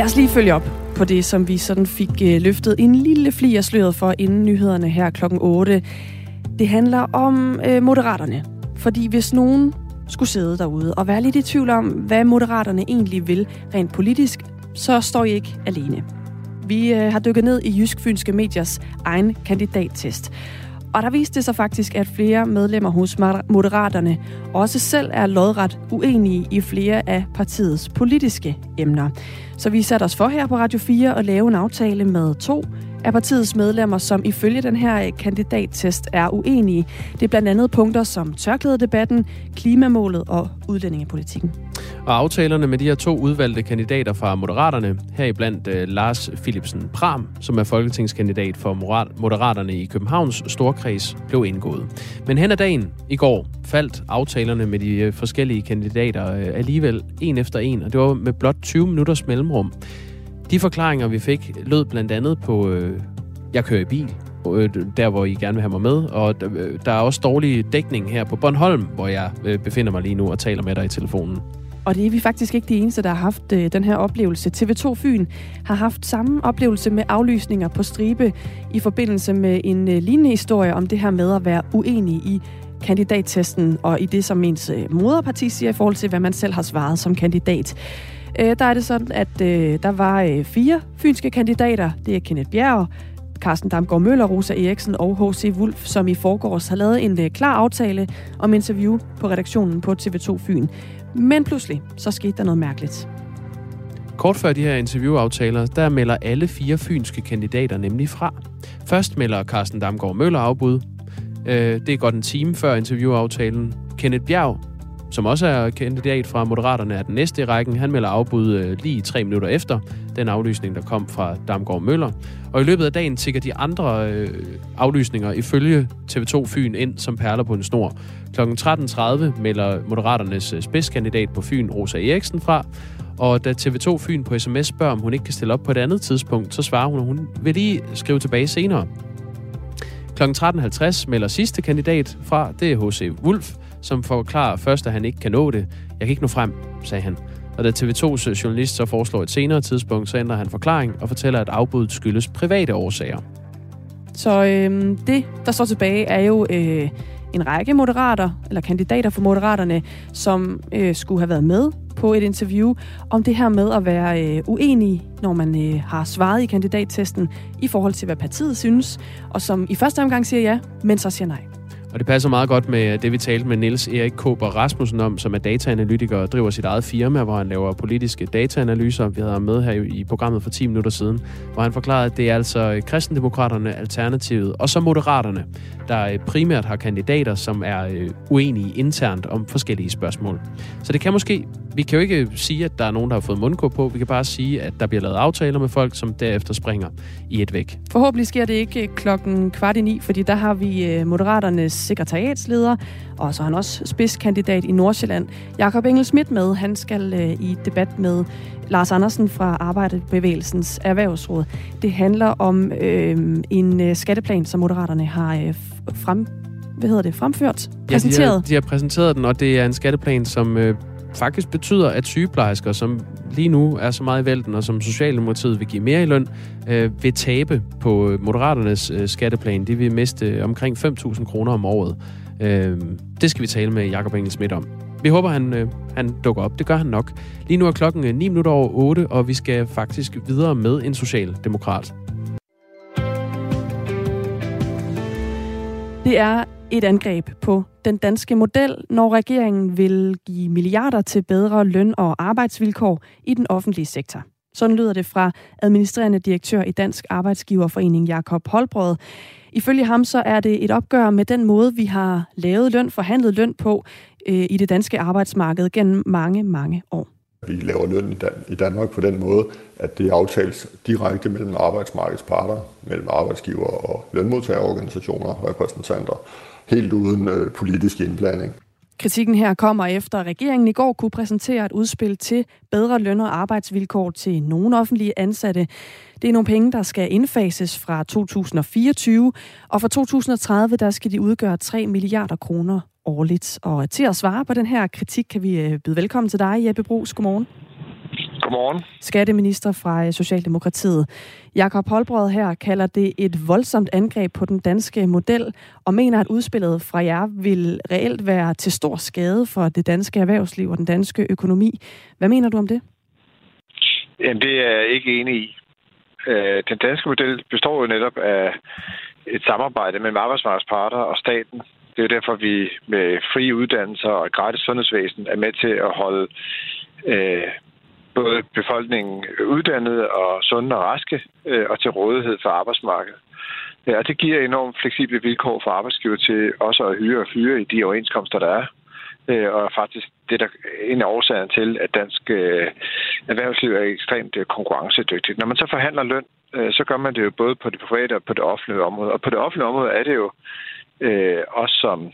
Lad os lige følge op på det, som vi sådan fik øh, løftet en lille fli af sløret for inden nyhederne her klokken 8. Det handler om øh, moderaterne. Fordi hvis nogen skulle sidde derude og være lidt i tvivl om, hvad moderaterne egentlig vil rent politisk, så står I ikke alene. Vi øh, har dykket ned i Jysk Fynske Mediers egen kandidattest. Og der viste det sig faktisk, at flere medlemmer hos Moderaterne også selv er lodret uenige i flere af partiets politiske emner. Så vi satte os for her på Radio 4 at lave en aftale med to af partiets medlemmer, som ifølge den her øh, kandidattest er uenige. Det er blandt andet punkter som tørklædedebatten, klimamålet og udlændingepolitikken. Og aftalerne med de her to udvalgte kandidater fra Moderaterne, heriblandt uh, Lars Philipsen Pram, som er folketingskandidat for Moderaterne i Københavns Storkreds, blev indgået. Men hen ad dagen i går faldt aftalerne med de øh, forskellige kandidater uh, alligevel en efter en, og det var med blot 20 minutters mellemrum. De forklaringer, vi fik, lød blandt andet på, øh, jeg kører i bil, øh, der hvor I gerne vil have mig med, og øh, der er også dårlig dækning her på Bornholm, hvor jeg øh, befinder mig lige nu og taler med dig i telefonen. Og det er vi faktisk ikke de eneste, der har haft øh, den her oplevelse. TV2 Fyn har haft samme oplevelse med aflysninger på stribe i forbindelse med en øh, lignende historie om det her med at være uenig i kandidattesten og i det, som ens øh, moderparti siger i forhold til, hvad man selv har svaret som kandidat. Øh, der er det sådan, at øh, der var øh, fire fynske kandidater. Det er Kenneth Bjerg, Carsten Damgaard Møller, Rosa Eriksen og H.C. Wulf, som i forgårs har lavet en øh, klar aftale om interview på redaktionen på TV2 Fyn. Men pludselig, så skete der noget mærkeligt. Kort før de her interviewaftaler, der melder alle fire fynske kandidater nemlig fra. Først melder Carsten Damgaard Møller afbud. Øh, det er godt en time før interviewaftalen. Kenneth Bjerg som også er kandidat fra Moderaterne, er den næste i rækken. Han melder afbud øh, lige tre minutter efter den aflysning, der kom fra Damgaard Møller. Og i løbet af dagen tigger de andre øh, aflysninger ifølge TV2 Fyn ind som perler på en snor. Kl. 13.30 melder Moderaternes øh, spidskandidat på Fyn, Rosa Eriksen, fra. Og da TV2 Fyn på sms spørger, om hun ikke kan stille op på et andet tidspunkt, så svarer hun, at hun vil lige skrive tilbage senere. Kl. 13.50 melder sidste kandidat fra, det er H.C. Wulf, som forklarer først, at han ikke kan nå det. Jeg kan ikke nå frem, sagde han. Og da TV2's øh, journalist så foreslår et senere tidspunkt, så ændrer han forklaring og fortæller, at afbuddet skyldes private årsager. Så øh, det, der står tilbage, er jo øh, en række moderater, eller kandidater for moderaterne, som øh, skulle have været med på et interview om det her med at være øh, uenig, når man øh, har svaret i kandidattesten i forhold til, hvad partiet synes, og som i første omgang siger ja, men så siger nej. Og det passer meget godt med det, vi talte med Niels Erik Kåber Rasmussen om, som er dataanalytiker og driver sit eget firma, hvor han laver politiske dataanalyser. Vi havde ham med her i programmet for 10 minutter siden, hvor han forklarede, at det er altså kristendemokraterne, Alternativet og så Moderaterne, der øh, primært har kandidater, som er øh, uenige internt om forskellige spørgsmål. Så det kan måske vi kan jo ikke øh, sige, at der er nogen, der har fået mundkåb på. Vi kan bare sige, at der bliver lavet aftaler med folk, som derefter springer i et væk. Forhåbentlig sker det ikke klokken kvart i ni, fordi der har vi Moderaternes sekretariatsleder, og så har han også spidskandidat i Nordsjælland, Jakob Engel Schmidt med. Han skal øh, i debat med Lars Andersen fra Arbejdebevægelsens Erhvervsråd. Det handler om øh, en øh, skatteplan, som Moderaterne har øh, frem hvad hedder det, fremført, præsenteret. Ja, de har, de har præsenteret den, og det er en skatteplan, som øh, faktisk betyder, at sygeplejersker, som lige nu er så meget i vælten, og som Socialdemokratiet vil give mere i løn, øh, vil tabe på Moderaternes øh, skatteplan. De vil miste øh, omkring 5.000 kroner om året. Øh, det skal vi tale med Jakob Engel Schmidt om. Vi håber, han, øh, han dukker op. Det gør han nok. Lige nu er klokken øh, 9 minutter over 8, og vi skal faktisk videre med en socialdemokrat. Det er et angreb på den danske model, når regeringen vil give milliarder til bedre løn- og arbejdsvilkår i den offentlige sektor. Sådan lyder det fra administrerende direktør i Dansk Arbejdsgiverforening Jakob Holbrød. Ifølge ham så er det et opgør med den måde, vi har lavet løn, forhandlet løn på øh, i det danske arbejdsmarked gennem mange, mange år. Vi laver løn i Danmark på den måde, at det aftales direkte mellem arbejdsmarkedets parter, mellem arbejdsgiver og lønmodtagerorganisationer og repræsentanter helt uden øh, politisk indblanding. Kritikken her kommer efter, at regeringen i går kunne præsentere et udspil til bedre løn- og arbejdsvilkår til nogle offentlige ansatte. Det er nogle penge, der skal indfases fra 2024, og fra 2030 der skal de udgøre 3 milliarder kroner årligt. Og til at svare på den her kritik, kan vi øh, byde velkommen til dig, Jeppe Brugs. Godmorgen. Godmorgen. Skatteminister fra øh, Socialdemokratiet. Jakob Holbrød her kalder det et voldsomt angreb på den danske model, og mener, at udspillet fra jer vil reelt være til stor skade for det danske erhvervsliv og den danske økonomi. Hvad mener du om det? Jamen, det er jeg ikke enig i. Øh, den danske model består jo netop af et samarbejde mellem arbejdsmarkedets parter og staten. Det er derfor, vi med frie uddannelser og gratis sundhedsvæsen er med til at holde øh, både befolkningen uddannet og sunde og raske øh, og til rådighed for arbejdsmarkedet. Ja, og det giver enormt fleksible vilkår for arbejdsgiver til også at hyre og fyre i de overenskomster, der er. Øh, og faktisk det, der en af årsagerne til, at dansk øh, erhvervsliv er ekstremt øh, konkurrencedygtigt. Når man så forhandler løn, øh, så gør man det jo både på det private og på det offentlige område. Og på det offentlige område er det jo øh, også som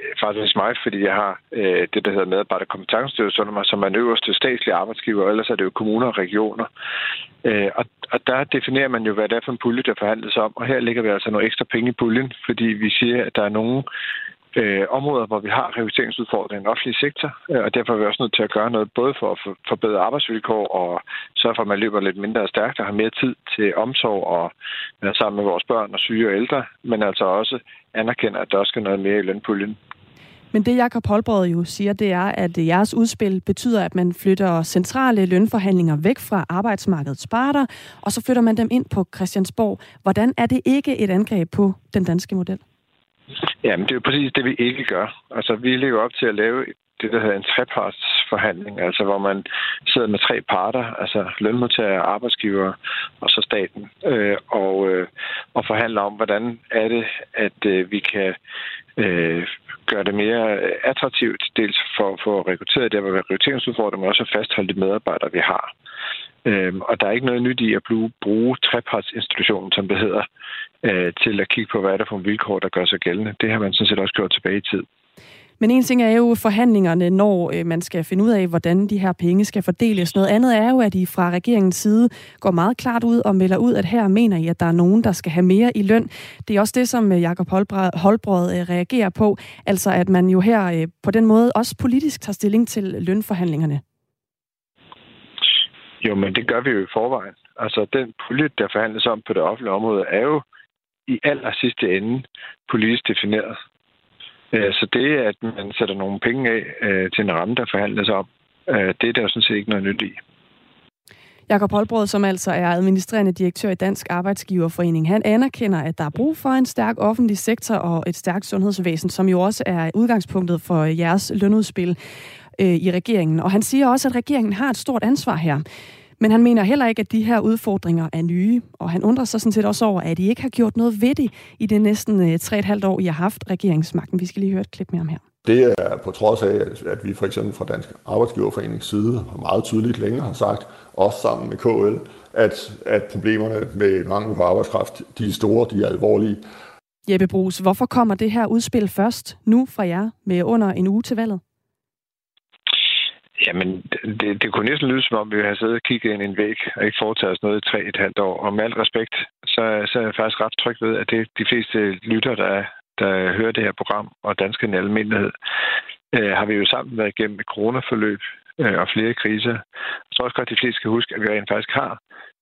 Øh, faktisk mig, fordi jeg har øh, det, der hedder medarbejderkompetencestyrelse under mig, som er den øverste statslige arbejdsgiver, og ellers er det jo kommuner og regioner. Øh, og, og der definerer man jo, hvad det er for en pulje, der forhandles om, og her ligger vi altså nogle ekstra penge i puljen, fordi vi siger, at der er nogle øh, områder, hvor vi har rekrutteringsudfordringer i den offentlige sektor, øh, og derfor er vi også nødt til at gøre noget, både for at forbedre arbejdsvilkår og sørge for, at man løber lidt mindre stærkt og har mere tid til omsorg og være sammen med vores børn og syge og ældre, men altså også anerkender, at der også skal noget mere i lønpuljen. Men det Jakob Holbrød jo siger, det er, at jeres udspil betyder, at man flytter centrale lønforhandlinger væk fra arbejdsmarkedets parter, og så flytter man dem ind på Christiansborg. Hvordan er det ikke et angreb på den danske model? Jamen, det er jo præcis det, vi ikke gør. Altså, vi lever op til at lave det, der hedder en treparts trepartsforhandling, altså hvor man sidder med tre parter, altså lønmodtagere, arbejdsgiver og så staten, øh, og, øh, og forhandler om, hvordan er det, at øh, vi kan øh, gøre det mere attraktivt, dels for at få rekrutteret det, hvor rekrutteringsudfordringer, men også at fastholde de medarbejdere, vi har. Øhm, og der er ikke noget nyt i at bruge, bruge trepartsinstitutionen, som det hedder, øh, til at kigge på, hvad er der for vilkår, der gør sig gældende. Det har man sådan set også gjort tilbage i tid. Men en ting er jo forhandlingerne, når øh, man skal finde ud af, hvordan de her penge skal fordeles. Noget andet er jo, at I fra regeringens side går meget klart ud og melder ud, at her mener I, at der er nogen, der skal have mere i løn. Det er også det, som øh, Jakob Holbrød øh, reagerer på. Altså, at man jo her øh, på den måde også politisk tager stilling til lønforhandlingerne. Jo, men det gør vi jo i forvejen. Altså, den pulje, der forhandles om på det offentlige område, er jo i aller sidste ende politisk defineret. Øh, så det, at man sætter nogle penge af øh, til en ramme, der forhandles om, øh, det er der jo sådan set ikke noget nyt i. Jakob Holbrød, som altså er administrerende direktør i Dansk Arbejdsgiverforening, han anerkender, at der er brug for en stærk offentlig sektor og et stærkt sundhedsvæsen, som jo også er udgangspunktet for jeres lønudspil øh, i regeringen. Og han siger også, at regeringen har et stort ansvar her. Men han mener heller ikke, at de her udfordringer er nye, og han undrer sig sådan set også over, at I ikke har gjort noget ved det i det næsten øh, tre et halvt år, I har haft regeringsmagten. Vi skal lige høre et klip mere om her. Det er på trods af, at vi for eksempel fra Dansk Arbejdsgiverforenings side meget tydeligt længe har sagt, også sammen med KL, at, at problemerne med mangel på arbejdskraft, de er store, de er alvorlige. Jeppe Brugs, hvorfor kommer det her udspil først nu fra jer med under en uge til valget? Jamen, det, det kunne næsten lyde som om, vi har siddet og kigget ind i en væg og ikke foretaget os noget i tre et halvt år. Og med al respekt, så, så er jeg faktisk ret tryg ved, at det de fleste lytter, der, der hører det her program, og danskerne i almindelighed, øh, har vi jo sammen været igennem et coronaforløb øh, og flere kriser. Jeg tror også godt, at de fleste skal huske, at vi rent faktisk har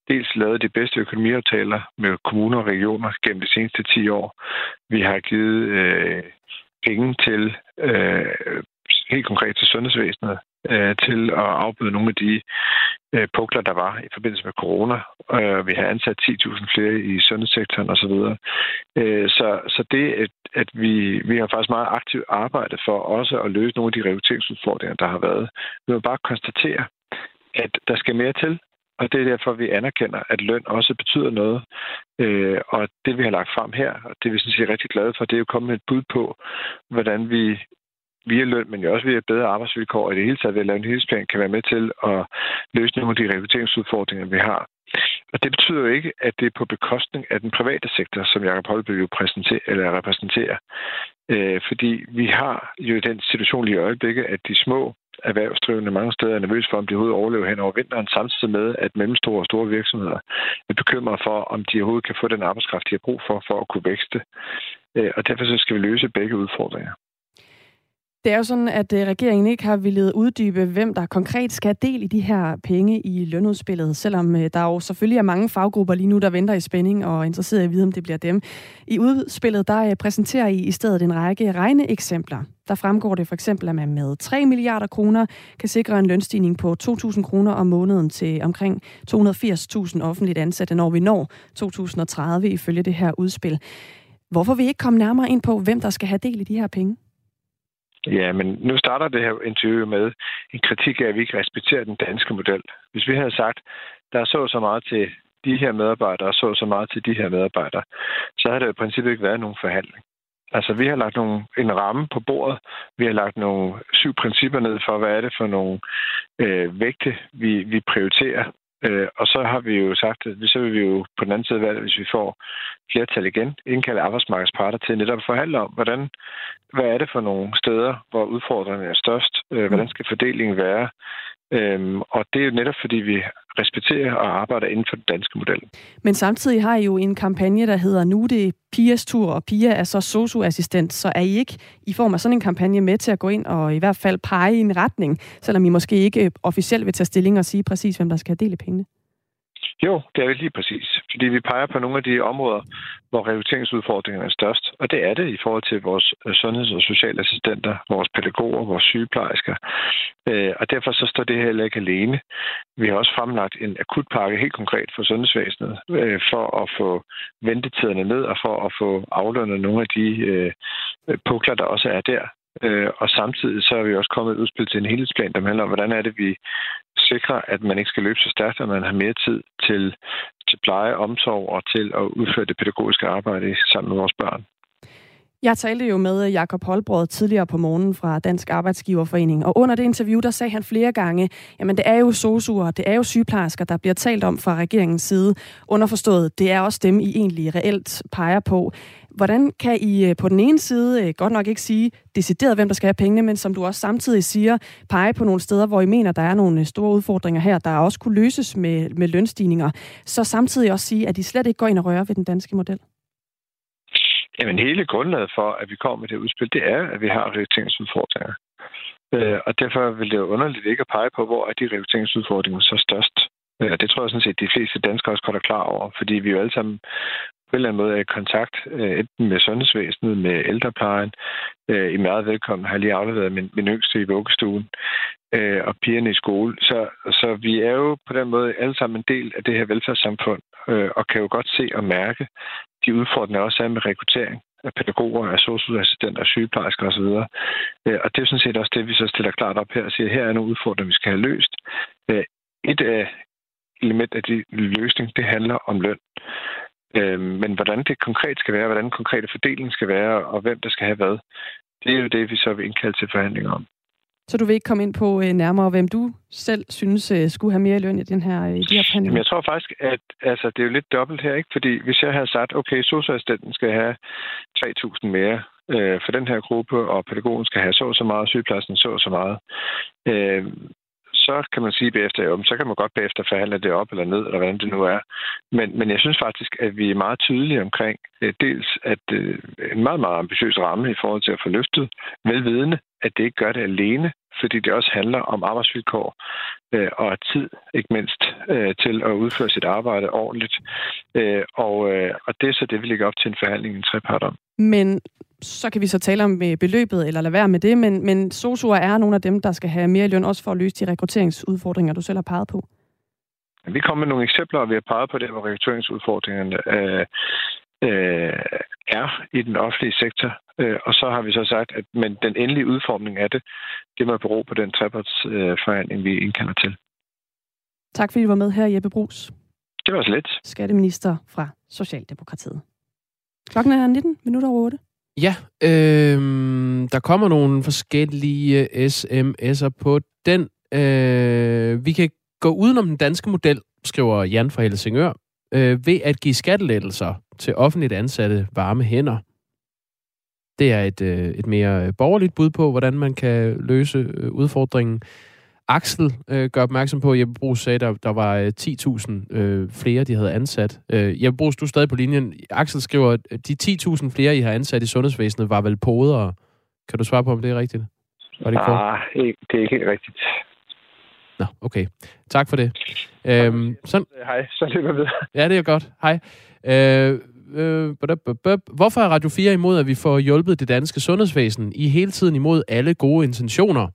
dels lavet de bedste økonomiaftaler med kommuner og regioner gennem de seneste 10 år. Vi har givet øh, penge til øh, helt konkret til sundhedsvæsenet øh, til at afbøde nogle af de øh, pukler, der var i forbindelse med corona. Øh, vi har ansat 10.000 flere i sundhedssektoren osv. Øh, så, så det, at, at vi, vi har faktisk meget aktivt arbejde for også at løse nogle af de rekrutteringsudfordringer, der har været. Vi må bare konstatere, at der skal mere til. Og det er derfor, vi anerkender, at løn også betyder noget. Øh, og det, vi har lagt frem her, og det er vi jeg set rigtig glade for, det er jo kommet med et bud på, hvordan vi via løn, men jo også via bedre arbejdsvilkår, og i det hele taget ved at lave en helhedsplan, kan være med til at løse nogle af de rekrutteringsudfordringer, vi har. Og det betyder jo ikke, at det er på bekostning af den private sektor, som Jacob Holby jo præsenterer, eller repræsenterer. Øh, fordi vi har jo den situation lige i øjeblikket, at de små erhvervsdrivende mange steder er nervøse for, om de overhovedet overlever hen over vinteren, samtidig med, at mellemstore og store virksomheder er bekymrede for, om de overhovedet kan få den arbejdskraft, de har brug for, for at kunne vækste. Øh, og derfor så skal vi løse begge udfordringer. Det er jo sådan, at øh, regeringen ikke har ville uddybe, hvem der konkret skal have del i de her penge i lønudspillet, selvom øh, der jo selvfølgelig er mange faggrupper lige nu, der venter i spænding og er interesseret i at vide, om det bliver dem. I udspillet der øh, præsenterer I i stedet en række regneeksempler. Der fremgår det for eksempel, at man med 3 milliarder kroner kan sikre en lønstigning på 2.000 kroner om måneden til omkring 280.000 offentligt ansatte, når vi når 2030 ifølge det her udspil. Hvorfor vil I ikke komme nærmere ind på, hvem der skal have del i de her penge? Ja, men nu starter det her interview med en kritik af, at vi ikke respekterer den danske model. Hvis vi havde sagt, der er så så meget til de her medarbejdere, og så så meget til de her medarbejdere, så havde der i princippet ikke været nogen forhandling. Altså, vi har lagt nogle, en ramme på bordet. Vi har lagt nogle syv principper ned for, hvad er det for nogle øh, vægte, vi, vi prioriterer. Øh, og så har vi jo sagt, at så vil vi jo på den anden side valgt, hvis vi får flertal igen, indkalde arbejdsmarkedsparter til netop at forhandle om, hvordan, hvad er det for nogle steder, hvor udfordringerne er størst, øh, hvordan skal fordelingen være, Øhm, og det er jo netop, fordi vi respekterer og arbejder inden for den danske model. Men samtidig har I jo en kampagne, der hedder Nu det Pias tur, og Pia er så socioassistent, så er I ikke i form af sådan en kampagne med til at gå ind og i hvert fald pege i en retning, selvom I måske ikke officielt vil tage stilling og sige præcis, hvem der skal have del i pengene? Jo, det er det lige præcis. Fordi vi peger på nogle af de områder, hvor rekrutteringsudfordringerne er størst. Og det er det i forhold til vores øh, sundheds- og socialassistenter, vores pædagoger, vores sygeplejersker. Øh, og derfor så står det heller ikke alene. Vi har også fremlagt en akutpakke helt konkret for sundhedsvæsenet, øh, for at få ventetiderne ned og for at få aflønnet nogle af de pukler, der også er der. Øh, og samtidig så er vi også kommet et udspil til en helhedsplan, der handler om, hvordan er det, vi sikrer, at man ikke skal løbe så stærkt, at man har mere tid til, til pleje, omsorg og til at udføre det pædagogiske arbejde sammen med vores børn. Jeg talte jo med øh, Jakob Holbrød tidligere på morgenen fra Dansk Arbejdsgiverforening, og under det interview, der sagde han flere gange, jamen det er jo sosuer, det er jo sygeplejersker, der bliver talt om fra regeringens side. Underforstået, det er også dem, I egentlig reelt peger på. Hvordan kan I øh, på den ene side øh, godt nok ikke sige decideret, hvem der skal have pengene, men som du også samtidig siger, pege på nogle steder, hvor I mener, der er nogle store udfordringer her, der også kunne løses med, med lønstigninger, så samtidig også sige, at I slet ikke går ind og rører ved den danske model? Jamen hele grundlaget for, at vi kommer med det udspil, det er, at vi har rekrutteringsudfordringer. Øh, og derfor vil det jo underligt ikke at pege på, hvor er de rekrutteringsudfordringer så størst. Øh, og det tror jeg sådan set, at de fleste danskere også godt er klar over, fordi vi jo alle sammen på en eller anden måde er i kontakt, øh, enten med sundhedsvæsenet, med ældreplejen. Øh, I meget velkommen har lige afleveret min, min yngste i vuggestuen øh, og pigerne i skole. Så, så vi er jo på den måde alle sammen en del af det her velfærdssamfund, øh, og kan jo godt se og mærke, de udfordringer også er med rekruttering af pædagoger, af socialassistenter, sygeplejersker osv. Øh, og det er sådan set også det, vi så stiller klart op her og siger, her er nogle udfordringer, vi skal have løst. Øh, et af element af de løsning, det handler om løn. Men hvordan det konkret skal være, hvordan den konkrete fordeling skal være, og hvem der skal have hvad, det er jo det, vi så vil indkalde til forhandlinger om. Så du vil ikke komme ind på øh, nærmere, hvem du selv synes øh, skulle have mere løn i den her, i de her forhandlinger? jeg tror faktisk, at altså, det er jo lidt dobbelt her, ikke? Fordi hvis jeg havde sagt, okay, socialassistenten skal have 3.000 mere øh, for den her gruppe, og pædagogen skal have så og så meget, sygeplejersken så og så meget, øh, så kan man sige bagefter, jo, så kan man godt bagefter forhandle det op eller ned, eller hvordan det nu er. Men, men jeg synes faktisk, at vi er meget tydelige omkring øh, dels, at øh, en meget, meget ambitiøs ramme i forhold til at få løftet, velvidende, at det ikke gør det alene, fordi det også handler om arbejdsvilkår øh, og tid, ikke mindst, øh, til at udføre sit arbejde ordentligt. Øh, og, øh, og det er så det, vi lægger op til en forhandling i en trepart om. Men så kan vi så tale om øh, beløbet, eller lade være med det, men, men SOSU'er er nogle af dem, der skal have mere løn, også for at løse de rekrutteringsudfordringer, du selv har peget på. Vi kommer med nogle eksempler, og vi har peget på det, hvor rekrutteringsudfordringerne øh, øh, er i den offentlige sektor. Øh, og så har vi så sagt, at men den endelige udformning af det, det må bero på den trepartsforhandling, vi indkalder til. Tak fordi du var med her, Jeppe Brugs. Det var så lidt. Skatteminister fra Socialdemokratiet. Klokken er 19 minutter over 8. Ja, øh, der kommer nogle forskellige sms'er på den. Øh, vi kan gå udenom den danske model, skriver Jan fra Helsingør, øh, ved at give skattelettelser til offentligt ansatte varme hænder. Det er et, øh, et mere borgerligt bud på, hvordan man kan løse øh, udfordringen. Axel øh, gør opmærksom på, at Jeppe Brugs sagde, at der, der var 10.000 øh, øh, flere, de havde ansat. Øh, Jeppe Brugs, du er stadig på linjen. Axel skriver, at de 10.000 flere, I har ansat i sundhedsvæsenet, var vel podere. Kan du svare på, om det er rigtigt? Var det kort? Ah, det er ikke helt rigtigt. Nå, okay. Tak for det. Øhm, sådan, Hej, så løber vi videre. ja, det er godt. Hej. Øh, øh. Hvorfor er Radio 4 imod, at vi får hjulpet det danske sundhedsvæsen? I hele tiden imod alle gode intentioner.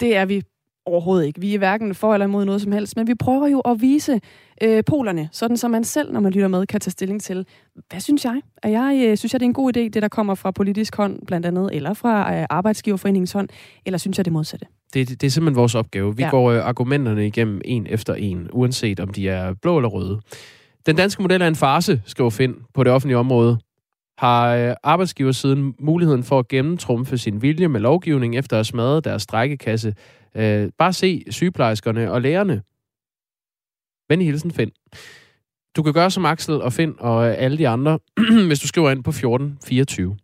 Det er vi overhovedet ikke. Vi er hverken for eller imod noget som helst, men vi prøver jo at vise øh, polerne, sådan som man selv, når man lytter med, kan tage stilling til, hvad synes jeg? Er jeg øh, synes jeg, det er en god idé, det der kommer fra politisk hånd, blandt andet, eller fra øh, arbejdsgiverforeningens hånd, eller synes jeg det modsatte? Det, det er simpelthen vores opgave. Vi. Ja. går øh, argumenterne igennem en efter en, uanset om de er blå eller røde. Den danske model er en farse, skriver Finn på det offentlige område. Har øh, arbejdsgiversiden muligheden for at gennemtrumfe sin vilje med lovgivning efter at have smadret deres strækkekasse? Øh, bare se sygeplejerskerne og lærerne. Venlig hilsen, Finn. Du kan gøre som Axel og Finn og øh, alle de andre, hvis du skriver ind på 1424.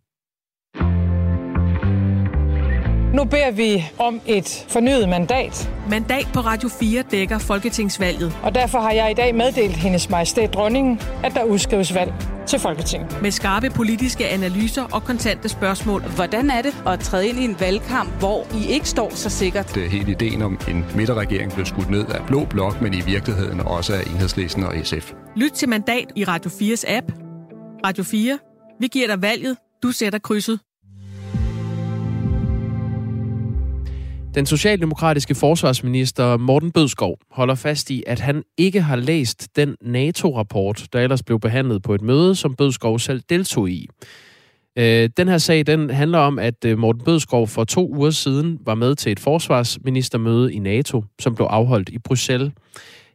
Nu beder vi om et fornyet mandat, Mandat på Radio 4 dækker Folketingsvalget og derfor har jeg i dag meddelt hendes majestæt dronningen, at der udskrives valg til Folketinget. med skarpe politiske analyser og kontante spørgsmål. Hvordan er det at træde ind i en valgkamp, hvor I ikke står så sikkert? Det hele ideen om en midterregering blev skudt ned af Blå Blok, men i virkeligheden også af Enhedslisten og SF. Lyt til Mandat i Radio 4's app. Radio 4. Vi giver dig valget. Du sætter krydset. Den socialdemokratiske forsvarsminister Morten Bødskov holder fast i, at han ikke har læst den NATO-rapport, der ellers blev behandlet på et møde, som Bødskov selv deltog i. Øh, Den her sag den handler om, at øh, Morten Bødskov for to uger siden var med til et forsvarsministermøde i NATO, som blev afholdt i Bruxelles.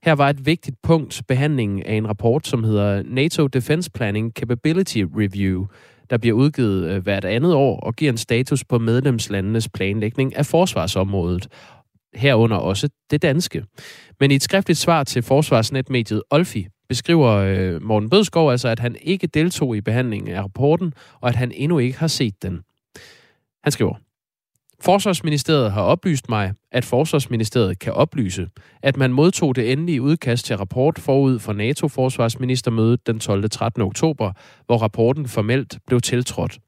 Her var et vigtigt punkt behandlingen af en rapport, som hedder NATO Defense Planning Capability Review, der bliver udgivet øh, hvert andet år og giver en status på medlemslandenes planlægning af forsvarsområdet. Herunder også det danske. Men i et skriftligt svar til forsvarsnetmediet Olfi beskriver øh, Morten Bødskov altså, at han ikke deltog i behandlingen af rapporten, og at han endnu ikke har set den. Han skriver, Forsvarsministeriet har oplyst mig, at Forsvarsministeriet kan oplyse, at man modtog det endelige udkast til rapport forud for NATO-forsvarsministermødet den 12. 13. oktober, hvor rapporten formelt blev tiltrådt.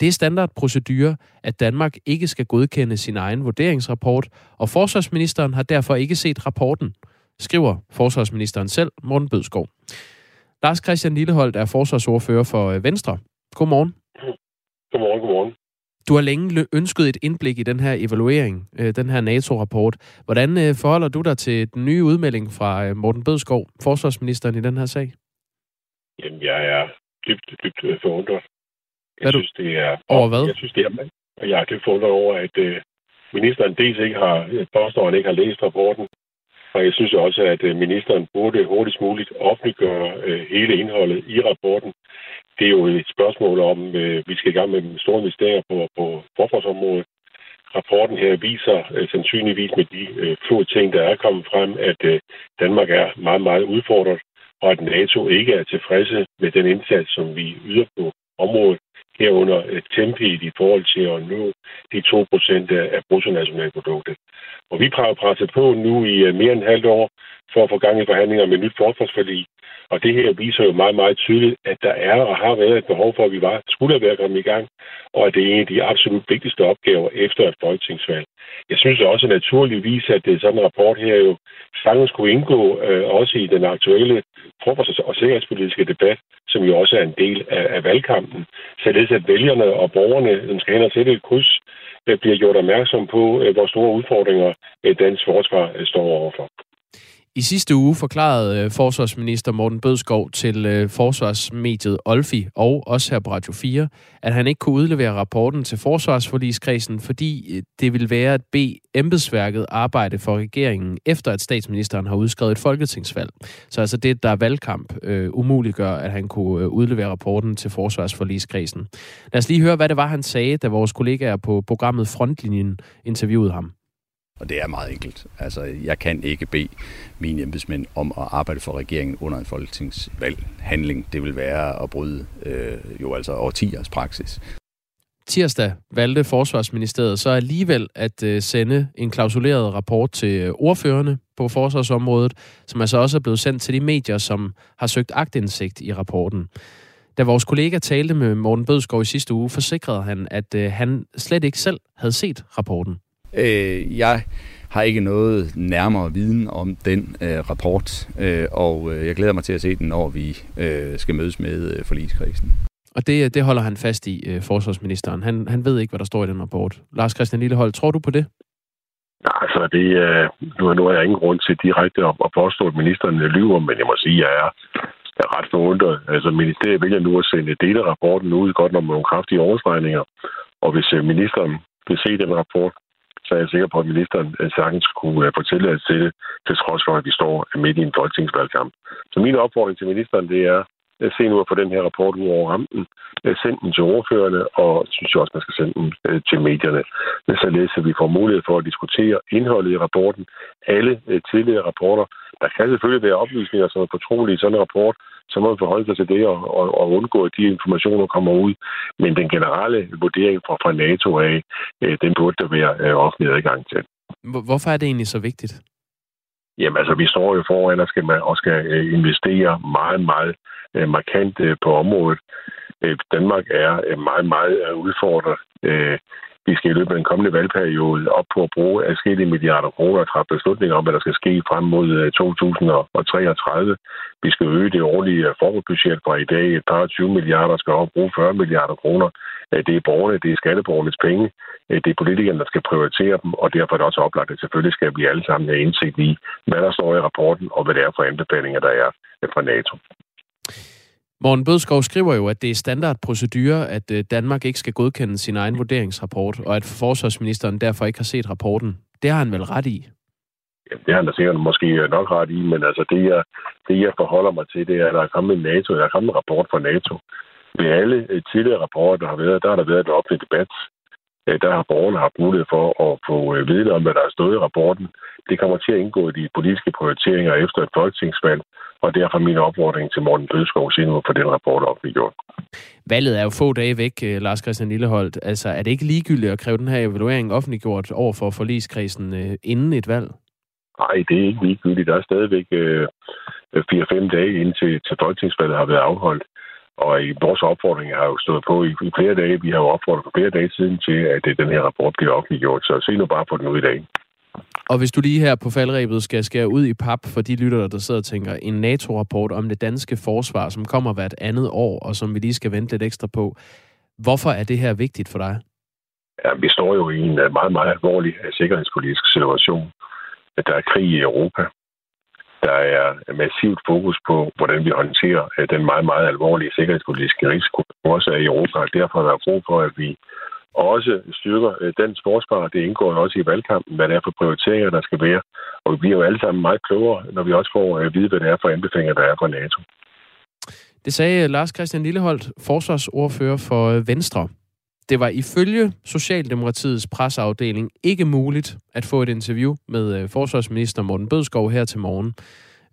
Det er standardprocedure, at Danmark ikke skal godkende sin egen vurderingsrapport, og forsvarsministeren har derfor ikke set rapporten, skriver forsvarsministeren selv, Morten Bødskov. Lars Christian Lilleholdt er forsvarsordfører for øh, Venstre. Godmorgen. Godmorgen, godmorgen. Du har længe ønsket et indblik i den her evaluering, øh, den her NATO-rapport. Hvordan øh, forholder du dig til den nye udmelding fra øh, Morten Bødskov, forsvarsministeren i den her sag? Jamen, jeg er dybt, dybt forundret. Jeg du- synes, det er... Over hvad? Jeg synes, det er... og Jeg er dybt forundret over, at øh, ministeren dels ikke har... påstår, at han ikke har læst rapporten. Og jeg synes også, at øh, ministeren burde hurtigst muligt offentliggøre øh, hele indholdet i rapporten. Det er jo et spørgsmål om, at vi skal i gang med store investeringer på, på forsvarsområdet. Rapporten her viser sandsynligvis med de få ting, der er kommet frem, at Danmark er meget, meget udfordret, og at NATO ikke er tilfredse med den indsats, som vi yder på området, herunder tempiet i forhold til at nå de 2% af bruttonationalproduktet. Og vi har presset på nu i øh, mere end et halvt år for at få gang i forhandlinger med et nyt forsvarsforlig. Og det her viser jo meget, meget tydeligt, at der er og har været et behov for, at vi var, skulle have været kommet i gang, og at det er en af de absolut vigtigste opgaver efter et folketingsvalg. Jeg synes også naturligvis, at det sådan en rapport her jo sagtens skulle indgå øh, også i den aktuelle forsvars- og sikkerhedspolitiske debat, som jo også er en del af, af valgkampen, således at vælgerne og borgerne, som skal hen og sætte et kryds, bliver gjort opmærksom på, øh, hvor store udfordringer øh, dansk forsvar øh, står overfor. I sidste uge forklarede øh, forsvarsminister Morten Bødskov til øh, forsvarsmediet Olfi og også her på Radio 4, at han ikke kunne udlevere rapporten til forsvarsforligskredsen, fordi øh, det ville være at bede embedsværket arbejde for regeringen, efter at statsministeren har udskrevet et folketingsvalg. Så altså det, der er valgkamp, øh, umuliggør, at han kunne udlevere rapporten til forsvarsforligskredsen. Lad os lige høre, hvad det var, han sagde, da vores kollegaer på programmet Frontlinjen interviewede ham. Og det er meget enkelt. Altså, jeg kan ikke bede mine embedsmænd om at arbejde for regeringen under en folketingsvalg. Handling, det vil være at bryde øh, jo altså årtiers praksis. Tirsdag valgte Forsvarsministeriet så alligevel at øh, sende en klausuleret rapport til øh, ordførerne på forsvarsområdet, som altså også er blevet sendt til de medier, som har søgt agtindsigt i rapporten. Da vores kollega talte med Morten Bødskov i sidste uge, forsikrede han, at øh, han slet ikke selv havde set rapporten. Øh, jeg har ikke noget nærmere viden om den øh, rapport, øh, og øh, jeg glæder mig til at se den, når vi øh, skal mødes med øh, forligskredsen. Og det, det holder han fast i, øh, forsvarsministeren. Han, han ved ikke, hvad der står i den rapport. Lars Christian Lillehold, tror du på det? Nej, altså det, øh, nu, nu har jeg ingen grund til direkte at, at påstå, at ministeren lyver, men jeg må sige, at jeg er, er ret forundret. Altså ministeriet vælger nu at sende delerapporten ud, godt nok med nogle kraftige overstregninger. Og hvis øh, ministeren vil se den rapport, så er jeg sikker på, at ministeren øh, sagtens kunne øh, få tilladelse til det, til trods for, at vi står midt i en folketingsvalgkamp. Så min opfordring til ministeren, det er, at se nu at få den her rapport ud over rampen, send den til ordførerne, og synes jeg også, man skal sende den til medierne, således at vi får mulighed for at diskutere indholdet i rapporten. Alle tidligere rapporter, der kan selvfølgelig være oplysninger, som er fortrolige i sådan en rapport, så må man forholde sig til det og, og, og undgå, at de informationer kommer ud. Men den generelle vurdering fra, fra NATO af, den burde der være offentlig adgang til. Hvorfor er det egentlig så vigtigt? Jamen altså, vi står jo foran og skal, og skal investere meget, meget markant på området. Danmark er meget, meget udfordret. Vi skal i løbet af den kommende valgperiode op på at bruge adskillige milliarder kroner og træffe beslutninger om, hvad der skal ske frem mod øh, 2033. Vi skal øge det årlige øh, forbudbudget fra i dag et par 20 milliarder, skal op bruge 40 milliarder kroner. Øh, det er borgerne, det er skatteborgernes penge. Det er politikerne, der skal prioritere dem, og derfor er det også oplagt, at selvfølgelig skal vi alle sammen have indsigt i, hvad der står i rapporten, og hvad det er for anbefalinger, der er fra NATO. Morten Bødskov skriver jo, at det er standardprocedure, at øh, Danmark ikke skal godkende sin egen vurderingsrapport, og at forsvarsministeren derfor ikke har set rapporten. Det har han vel ret i? Ja, det har han da sikkert måske øh, nok ret i, men altså det, jeg, det, jeg forholder mig til, det er, at der er kommet en NATO, der er kommet en rapport fra NATO. Ved alle øh, tidligere rapporter, der har været, der har der været en offentlig debat. Der har borgerne haft mulighed for at få viden om, hvad der er stået i rapporten. Det kommer til at indgå i de politiske prioriteringer efter et folketingsvalg, og derfor min opfordring til Morten Bødskov nu for den rapport offentliggjort. Valget er jo få dage væk, øh, Lars Christian Lilleholdt. Altså, er det ikke ligegyldigt at kræve den her evaluering offentliggjort over for forligskredsen øh, inden et valg? Nej, det er ikke ligegyldigt. Der er stadigvæk øh, 4-5 dage indtil til folketingsvalget har været afholdt. Og i vores opfordring har jo stået på i, i flere dage. Vi har jo opfordret for flere dage siden til, at den her rapport bliver offentliggjort. Så se nu bare på den ud i dag. Og hvis du lige her på faldrebet skal skære ud i pap for de lyttere, der sidder og tænker, en NATO-rapport om det danske forsvar, som kommer hvert andet år, og som vi lige skal vente lidt ekstra på. Hvorfor er det her vigtigt for dig? Ja, vi står jo i en øh, meget, meget alvorlig øh, sikkerhedspolitisk situation. Der er krig i Europa. Der er massivt fokus på, hvordan vi håndterer øh, den meget, meget alvorlige sikkerhedspolitiske risiko, også er i Europa. Derfor er der brug for, at vi også styrker øh, dansk forsvar. Det indgår også i valgkampen, hvad det er for prioriteringer, der skal være. Og vi bliver jo alle sammen meget klogere, når vi også får øh, at vide, hvad det er for anbefalinger, der er fra NATO. Det sagde øh, Lars Christian Lilleholdt, forsvarsordfører for Venstre. Det var ifølge Socialdemokratiets presseafdeling ikke muligt at få et interview med forsvarsminister Morten Bødskov her til morgen.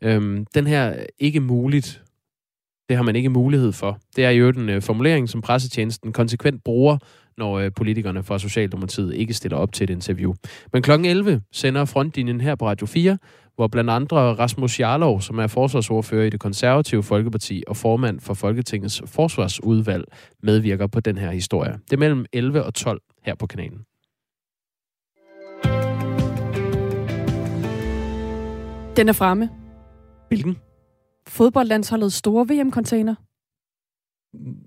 Øhm, den her ikke muligt, det har man ikke mulighed for. Det er jo den formulering, som pressetjenesten konsekvent bruger, når øh, politikerne fra Socialdemokratiet ikke stiller op til et interview. Men kl. 11 sender frontlinjen her på Radio 4, hvor blandt andre Rasmus Jarlov, som er forsvarsordfører i det konservative Folkeparti og formand for Folketingets forsvarsudvalg, medvirker på den her historie. Det er mellem 11 og 12 her på kanalen. Den er fremme. Hvilken? Fodboldlandsholdets store VM-container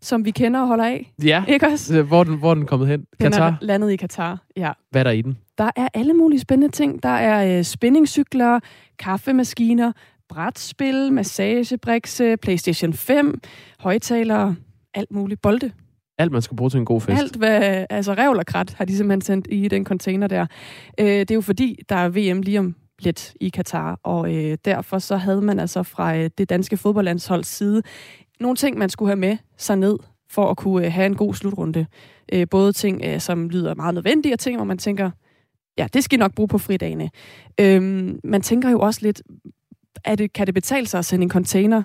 som vi kender og holder af. Ja, ikke også? Hvor, den, hvor er den kommet hen? Katar? Den er landet i Katar, ja. Hvad er der i den? Der er alle mulige spændende ting. Der er øh, spændingscykler, kaffemaskiner, brætspil, massagebrikse, Playstation 5, højtalere, alt muligt. Bolde. Alt, man skal bruge til en god fest. Alt, hvad, altså revl og krat, har de simpelthen sendt i den container der. Øh, det er jo fordi, der er VM lige om lidt i Katar, og øh, derfor så havde man altså fra øh, det danske fodboldlandsholds side nogle ting, man skulle have med sig ned for at kunne øh, have en god slutrunde. Øh, både ting, øh, som lyder meget nødvendige, og ting, hvor man tænker, ja, det skal I nok bruge på fridagene. Øhm, man tænker jo også lidt, er det, kan det betale sig at sende en container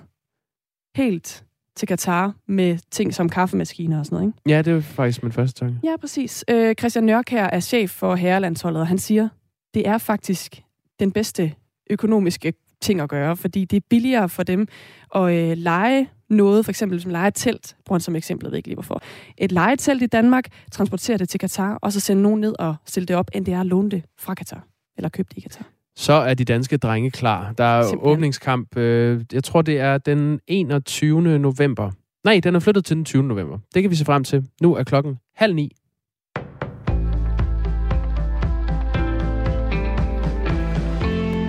helt til Katar med ting som kaffemaskiner og sådan noget, ikke? Ja, det er faktisk min første tanke. Ja, præcis. Øh, Christian Nørk her er chef for herrelandsholdet, og han siger, det er faktisk den bedste økonomiske ting at gøre, fordi det er billigere for dem at øh, lege noget, for eksempel som leger et telt, bruger han som eksempel, jeg ved ikke lige hvorfor. Et legetelt i Danmark, transporterer det til Katar, og så sende nogen ned og stille det op, end det er at låne det fra Katar, eller købe det i Katar. Så er de danske drenge klar. Der er Simpelthen. åbningskamp, øh, jeg tror det er den 21. november. Nej, den er flyttet til den 20. november. Det kan vi se frem til. Nu er klokken halv ni.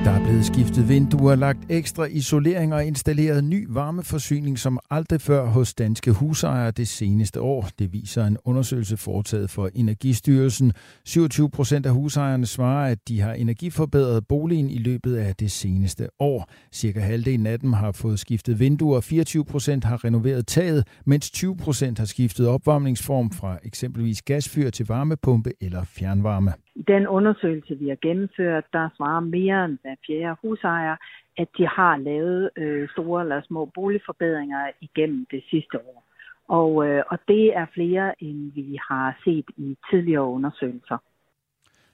Der er blevet skiftet vinduer, lagt ekstra isolering og installeret ny varmeforsyning som aldrig før hos danske husejere det seneste år. Det viser en undersøgelse foretaget for Energistyrelsen. 27 procent af husejerne svarer, at de har energiforbedret boligen i løbet af det seneste år. Cirka halvdelen af dem har fået skiftet vinduer, 24 procent har renoveret taget, mens 20 procent har skiftet opvarmningsform fra eksempelvis gasfyr til varmepumpe eller fjernvarme. I den undersøgelse, vi har gennemført, der svarer mere end hver fjerde husejer, at de har lavet øh, store eller små boligforbedringer igennem det sidste år. Og, øh, og det er flere, end vi har set i tidligere undersøgelser.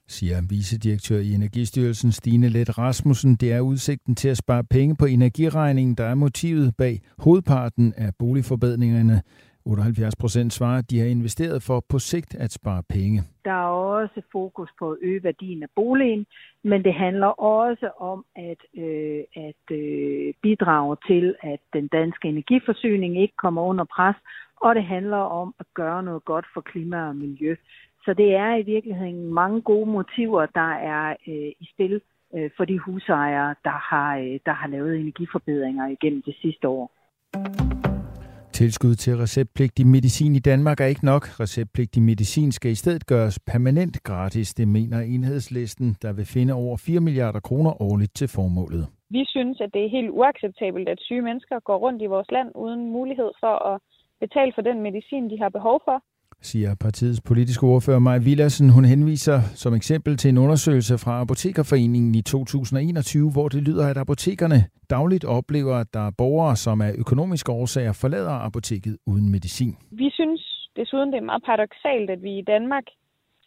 siger vicedirektør i Energistyrelsen Stine Let Rasmussen. Det er udsigten til at spare penge på energiregningen, der er motivet bag hovedparten af boligforbedringerne. 78 procent svarer, at de har investeret for på sigt at spare penge. Der er også fokus på at øge værdien af boligen, men det handler også om at, øh, at øh, bidrage til, at den danske energiforsyning ikke kommer under pres, og det handler om at gøre noget godt for klima og miljø. Så det er i virkeligheden mange gode motiver, der er øh, i spil øh, for de husejere, der har, øh, der har lavet energiforbedringer igennem det sidste år. Tilskud til receptpligtig medicin i Danmark er ikke nok. Receptpligtig medicin skal i stedet gøres permanent gratis, det mener enhedslisten, der vil finde over 4 milliarder kroner årligt til formålet. Vi synes, at det er helt uacceptabelt, at syge mennesker går rundt i vores land uden mulighed for at betale for den medicin, de har behov for siger partiets politiske ordfører Maja Villassen. Hun henviser som eksempel til en undersøgelse fra Apotekerforeningen i 2021, hvor det lyder, at apotekerne dagligt oplever, at der er borgere, som af økonomiske årsager forlader apoteket uden medicin. Vi synes desuden, det er meget paradoxalt, at vi i Danmark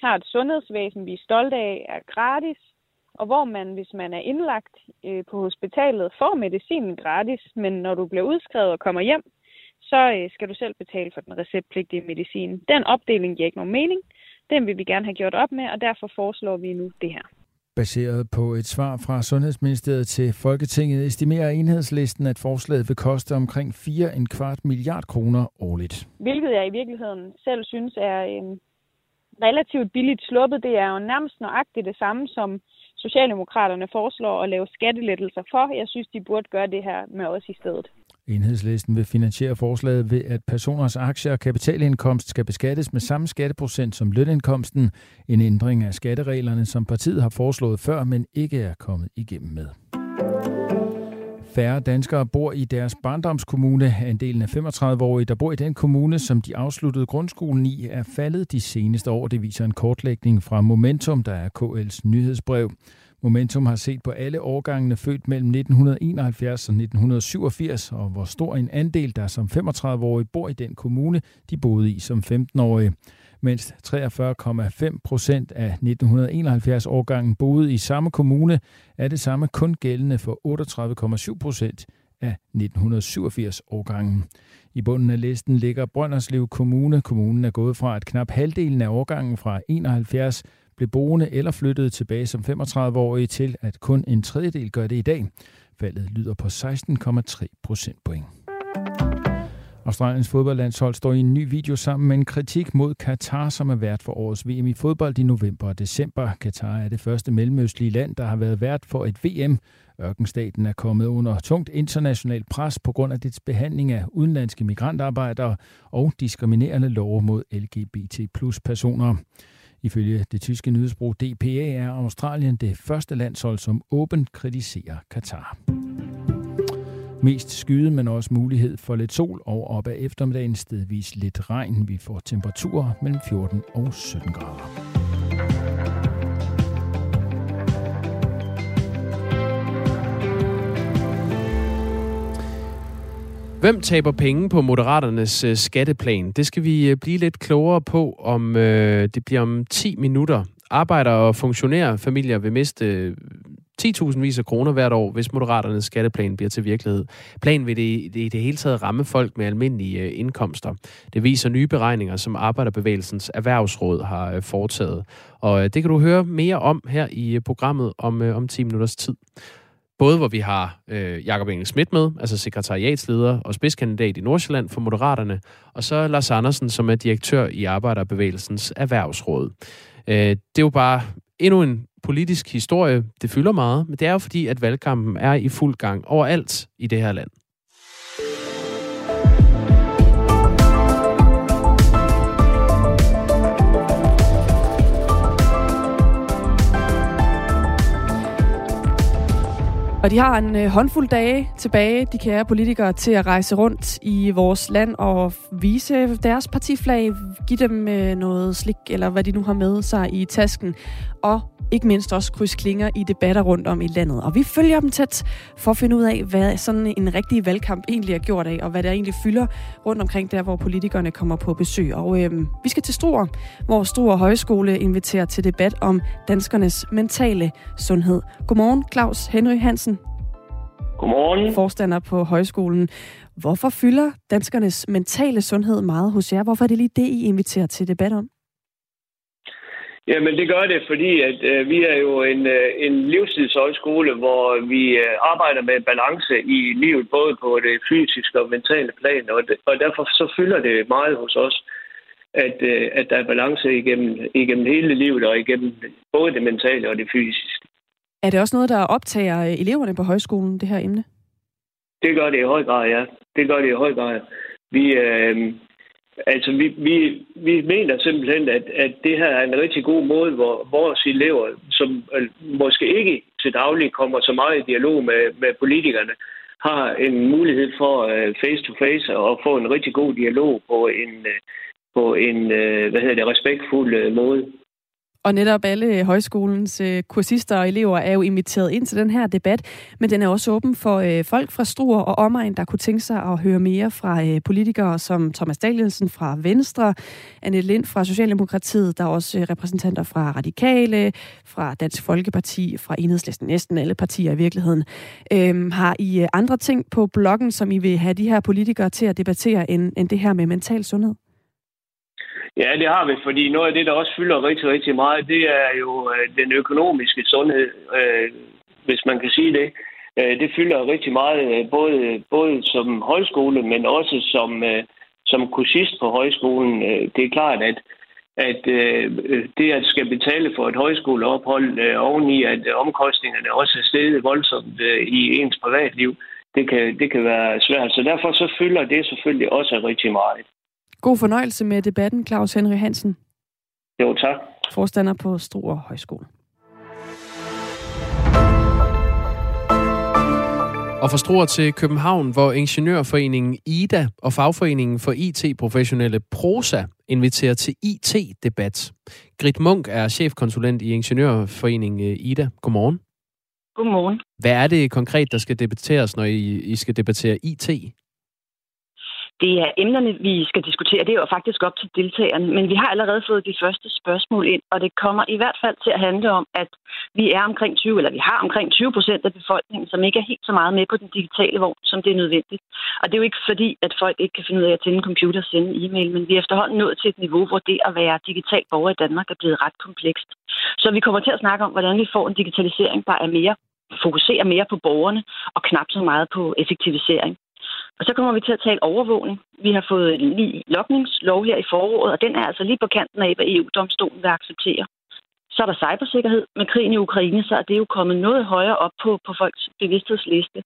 har et sundhedsvæsen, vi er stolte af, er gratis, og hvor man, hvis man er indlagt øh, på hospitalet, får medicinen gratis, men når du bliver udskrevet og kommer hjem, så øh, skal du selv betale for den receptpligtige medicin. Den opdeling giver ikke nogen mening. Den vil vi gerne have gjort op med, og derfor foreslår vi nu det her. Baseret på et svar fra Sundhedsministeriet til Folketinget estimerer enhedslisten, at forslaget vil koste omkring 4,25 milliard kroner årligt. Hvilket jeg i virkeligheden selv synes er en relativt billigt sluppet. Det er jo nærmest nøjagtigt det samme, som Socialdemokraterne foreslår at lave skattelettelser for. Jeg synes, de burde gøre det her med os i stedet. Enhedslisten vil finansiere forslaget ved, at personers aktier og kapitalindkomst skal beskattes med samme skatteprocent som lønindkomsten. En ændring af skattereglerne, som partiet har foreslået før, men ikke er kommet igennem med. Færre danskere bor i deres barndomskommune. Andelen af 35-årige, der bor i den kommune, som de afsluttede grundskolen i, er faldet de seneste år. Det viser en kortlægning fra Momentum, der er KL's nyhedsbrev. Momentum har set på alle årgangene født mellem 1971 og 1987, og hvor stor en andel, der som 35-årige bor i den kommune, de boede i som 15-årige. Mens 43,5 procent af 1971-årgangen boede i samme kommune, er det samme kun gældende for 38,7 procent af 1987-årgangen. I bunden af listen ligger Brønderslev Kommune. Kommunen er gået fra, at knap halvdelen af årgangen fra 71 blev boende eller flyttede tilbage som 35-årige til, at kun en tredjedel gør det i dag. Faldet lyder på 16,3 procentpoint. Australiens fodboldlandshold står i en ny video sammen med en kritik mod Katar, som er vært for årets VM i fodbold i november og december. Katar er det første mellemøstlige land, der har været vært for et VM. Ørkenstaten er kommet under tungt internationalt pres på grund af dets behandling af udenlandske migrantarbejdere og diskriminerende love mod LGBT plus personer. Ifølge det tyske nyhedsbrug DPA er Australien det første landshold, som åbent kritiserer Katar. Mest skyde, men også mulighed for lidt sol og op ad eftermiddagen stedvis lidt regn. Vi får temperaturer mellem 14 og 17 grader. Hvem taber penge på Moderaternes øh, skatteplan? Det skal vi øh, blive lidt klogere på, om øh, det bliver om 10 minutter. Arbejdere og funktionærer familier vil miste øh, 10.000 vis af kroner hvert år, hvis Moderaternes skatteplan bliver til virkelighed. Planen vil det, det i det hele taget ramme folk med almindelige øh, indkomster. Det viser nye beregninger, som Arbejderbevægelsens Erhvervsråd har øh, foretaget. Og øh, det kan du høre mere om her i øh, programmet om, øh, om 10 minutters tid. Både hvor vi har øh, Jakob Engel Schmidt med, altså sekretariatsleder og spidskandidat i Nordsjælland for Moderaterne, og så Lars Andersen, som er direktør i Arbejderbevægelsens Erhvervsråd. Øh, det er jo bare endnu en politisk historie. Det fylder meget, men det er jo fordi, at valgkampen er i fuld gang overalt i det her land. Og de har en øh, håndfuld dage tilbage, de kære politikere, til at rejse rundt i vores land og vise deres partiflag, give dem øh, noget slik, eller hvad de nu har med sig i tasken, og ikke mindst også kryds klinger i debatter rundt om i landet. Og vi følger dem tæt for at finde ud af, hvad sådan en rigtig valgkamp egentlig er gjort af, og hvad der egentlig fylder rundt omkring der, hvor politikerne kommer på besøg. Og øh, vi skal til Struer, hvor Struer Højskole inviterer til debat om danskernes mentale sundhed. Godmorgen, Claus Henry Hansen. Godmorgen. Forstander på højskolen. Hvorfor fylder danskernes mentale sundhed meget hos jer? Hvorfor er det lige det, I inviterer til debat om? Jamen det gør det, fordi at øh, vi er jo en, øh, en livstidshøjskole, hvor vi øh, arbejder med balance i livet, både på det fysiske og mentale plan, og, det, og derfor så fylder det meget hos os, at, øh, at der er balance igennem, igennem hele livet og igennem både det mentale og det fysiske. Er det også noget, der optager øh, eleverne på højskolen, det her emne? Det gør det i høj grad, ja. Det gør det i høj grad. Vi, øh, Altså, vi, vi, vi mener simpelthen, at, at det her er en rigtig god måde, hvor vores elever, som øh, måske ikke til daglig kommer så meget i dialog med, med politikerne, har en mulighed for øh, face-to-face og få en rigtig god dialog på en, øh, på en hvad hedder det, respektfuld måde. Og netop alle øh, højskolens øh, kursister og elever er jo inviteret ind til den her debat, men den er også åben for øh, folk fra Struer og omegn, der kunne tænke sig at høre mere fra øh, politikere som Thomas Danielsen fra Venstre, Anne Lind fra Socialdemokratiet, der er også øh, repræsentanter fra Radikale, fra Dansk Folkeparti, fra Enhedslisten, næsten alle partier i virkeligheden. Øh, har I øh, andre ting på bloggen, som I vil have de her politikere til at debattere, end, end det her med mental sundhed? Ja, det har vi, fordi noget af det, der også fylder rigtig, rigtig meget, det er jo øh, den økonomiske sundhed, øh, hvis man kan sige det. Øh, det fylder rigtig meget, øh, både, både som højskole, men også som, øh, som kursist på højskolen. Øh, det er klart, at, at øh, det at skal betale for et højskoleophold øh, oveni, at omkostningerne også er steget voldsomt øh, i ens privatliv, det kan, det kan være svært. Så derfor så fylder det selvfølgelig også rigtig meget. God fornøjelse med debatten, Claus Henry Hansen. Jo, tak. Forstander på Struer Højskole. Og fra Struer til København, hvor Ingeniørforeningen IDA og Fagforeningen for IT-professionelle Prosa inviterer til IT-debat. Grit Munk er chefkonsulent i Ingeniørforeningen IDA. Godmorgen. Godmorgen. Hvad er det konkret, der skal debatteres, når I, I skal debattere IT? Det er emnerne, vi skal diskutere. Det er jo faktisk op til deltagerne. Men vi har allerede fået de første spørgsmål ind, og det kommer i hvert fald til at handle om, at vi er omkring 20, eller vi har omkring 20 procent af befolkningen, som ikke er helt så meget med på den digitale vogn, som det er nødvendigt. Og det er jo ikke fordi, at folk ikke kan finde ud af at tænde en computer og sende e-mail, men vi er efterhånden nået til et niveau, hvor det at være digital borger i Danmark er blevet ret komplekst. Så vi kommer til at snakke om, hvordan vi får en digitalisering, der er mere fokuserer mere på borgerne og knap så meget på effektivisering. Og så kommer vi til at tale overvågning. Vi har fået en ny lokningslov her i foråret, og den er altså lige på kanten af, hvad EU-domstolen vil acceptere. Så er der cybersikkerhed. Med krigen i Ukraine, så er det jo kommet noget højere op på, på folks bevidsthedsliste.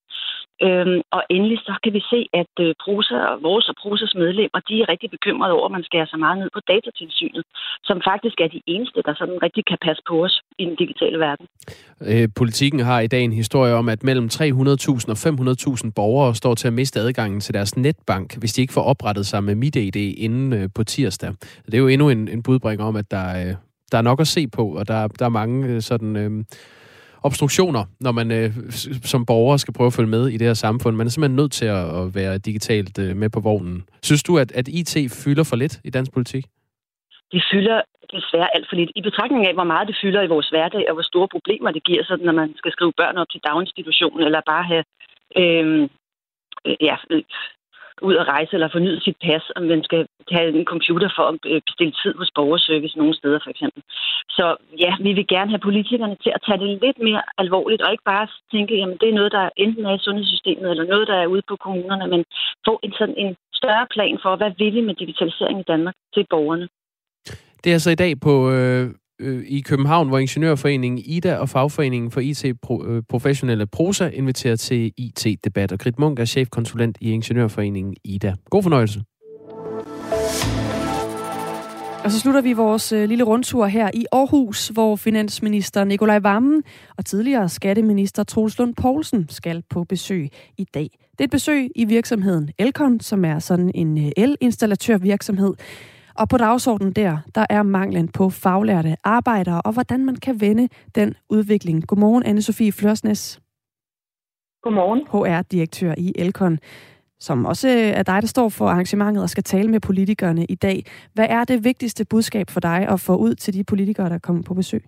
Øhm, og endelig så kan vi se, at øh, Prosa og vores og Prosas medlemmer, de er rigtig bekymrede over, at man skærer så meget ned på datatilsynet, som faktisk er de eneste, der sådan rigtig kan passe på os i den digitale verden. Øh, politikken har i dag en historie om, at mellem 300.000 og 500.000 borgere står til at miste adgangen til deres netbank, hvis de ikke får oprettet sig med MitID inden øh, på tirsdag. Det er jo endnu en, en budbringer om, at der, øh, der er nok at se på, og der, der er mange øh, sådan... Øh, obstruktioner, når man øh, som borger skal prøve at følge med i det her samfund. Man er simpelthen nødt til at, at være digitalt øh, med på vognen. Synes du, at, at IT fylder for lidt i dansk politik? det fylder desværre alt for lidt. I betragtning af, hvor meget det fylder i vores hverdag, og hvor store problemer det giver, sådan når man skal skrive børn op til daginstitutionen, eller bare have øhm, øh, ja, ud at rejse eller fornyet sit pas, om man skal have en computer for at øh, bestille tid hos borgerservice nogle steder for eksempel. Så ja, vi vil gerne have politikerne til at tage det lidt mere alvorligt, og ikke bare tænke, jamen det er noget, der enten er i sundhedssystemet, eller noget, der er ude på kommunerne, men få en sådan en større plan for, hvad vil vi med digitalisering i Danmark til borgerne. Det er altså i dag på øh, øh, i København, hvor Ingeniørforeningen IDA og Fagforeningen for IT-professionelle øh, Prosa inviterer til IT-debat. Og Grit Munk er chefkonsulent i Ingeniørforeningen IDA. God fornøjelse. Og så slutter vi vores øh, lille rundtur her i Aarhus, hvor finansminister Nikolaj Vammen og tidligere skatteminister Troels Lund Poulsen skal på besøg i dag. Det er et besøg i virksomheden Elkon, som er sådan en øh, elinstallatørvirksomhed, og på dagsordenen der, der er manglen på faglærte arbejdere, og hvordan man kan vende den udvikling. Godmorgen, Anne-Sophie Flørsnes. Godmorgen. HR-direktør i Elkon, som også er dig, der står for arrangementet og skal tale med politikerne i dag. Hvad er det vigtigste budskab for dig at få ud til de politikere, der kommer på besøg?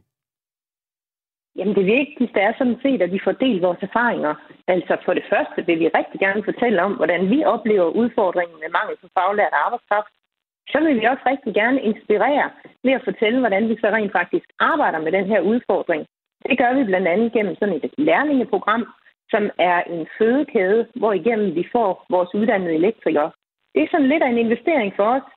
Jamen det vigtigste er sådan set, at vi får delt vores erfaringer. Altså for det første vil vi rigtig gerne fortælle om, hvordan vi oplever udfordringen med mangel på faglært arbejdskraft så vil vi også rigtig gerne inspirere ved at fortælle, hvordan vi så rent faktisk arbejder med den her udfordring. Det gør vi blandt andet gennem sådan et lærlingeprogram, som er en fødekæde, hvor igennem vi får vores uddannede elektrikere. Det er sådan lidt af en investering for os,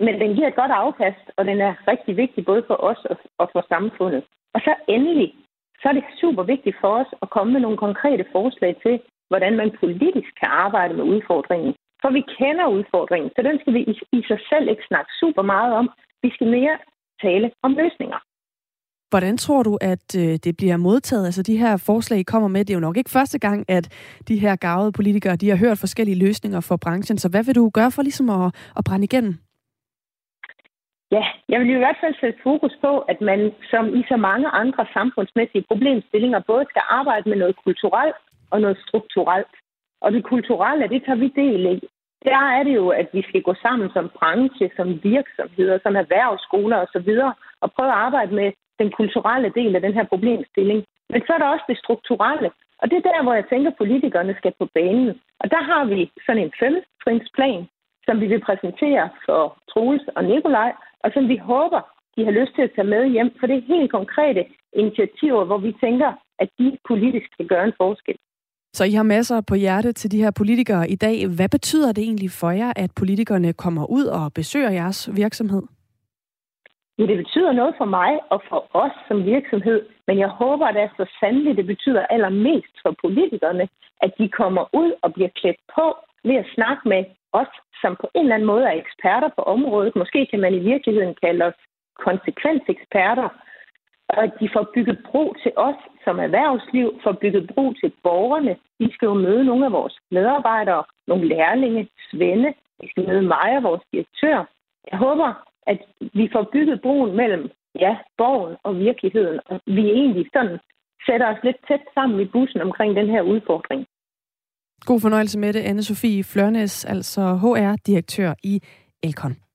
men den giver et godt afkast, og den er rigtig vigtig både for os og for samfundet. Og så endelig, så er det super vigtigt for os at komme med nogle konkrete forslag til, hvordan man politisk kan arbejde med udfordringen. For vi kender udfordringen, så den skal vi i, sig selv ikke snakke super meget om. Vi skal mere tale om løsninger. Hvordan tror du, at øh, det bliver modtaget? Altså de her forslag, I kommer med, det er jo nok ikke første gang, at de her gavede politikere, de har hørt forskellige løsninger for branchen. Så hvad vil du gøre for ligesom at, at brænde igennem? Ja, jeg vil i hvert fald sætte fokus på, at man som i så mange andre samfundsmæssige problemstillinger både skal arbejde med noget kulturelt og noget strukturelt. Og det kulturelle, det tager vi del i. Der er det jo, at vi skal gå sammen som branche, som virksomheder, som erhvervsskoler osv. og prøve at arbejde med den kulturelle del af den her problemstilling. Men så er der også det strukturelle. Og det er der, hvor jeg tænker, at politikerne skal på banen. Og der har vi sådan en femtrinsplan, som vi vil præsentere for Troels og Nikolaj, og som vi håber, de har lyst til at tage med hjem, for det er helt konkrete initiativer, hvor vi tænker, at de politisk skal gøre en forskel. Så I har masser på hjerte til de her politikere i dag. Hvad betyder det egentlig for jer, at politikerne kommer ud og besøger jeres virksomhed? Ja, det betyder noget for mig og for os som virksomhed, men jeg håber, at det er så sandelig, det betyder allermest for politikerne, at de kommer ud og bliver klædt på ved at snakke med os, som på en eller anden måde er eksperter på området. Måske kan man i virkeligheden kalde os konsekvenseksperter, og at de får bygget bro til os som erhvervsliv, får bygget bro til borgerne. De skal jo møde nogle af vores medarbejdere, nogle lærlinge, svende. De skal møde mig og vores direktør. Jeg håber, at vi får bygget broen mellem ja, borgen og virkeligheden, og vi egentlig sådan sætter os lidt tæt sammen i bussen omkring den her udfordring. God fornøjelse med det, Anne-Sophie Flørnes, altså HR-direktør i Elkon.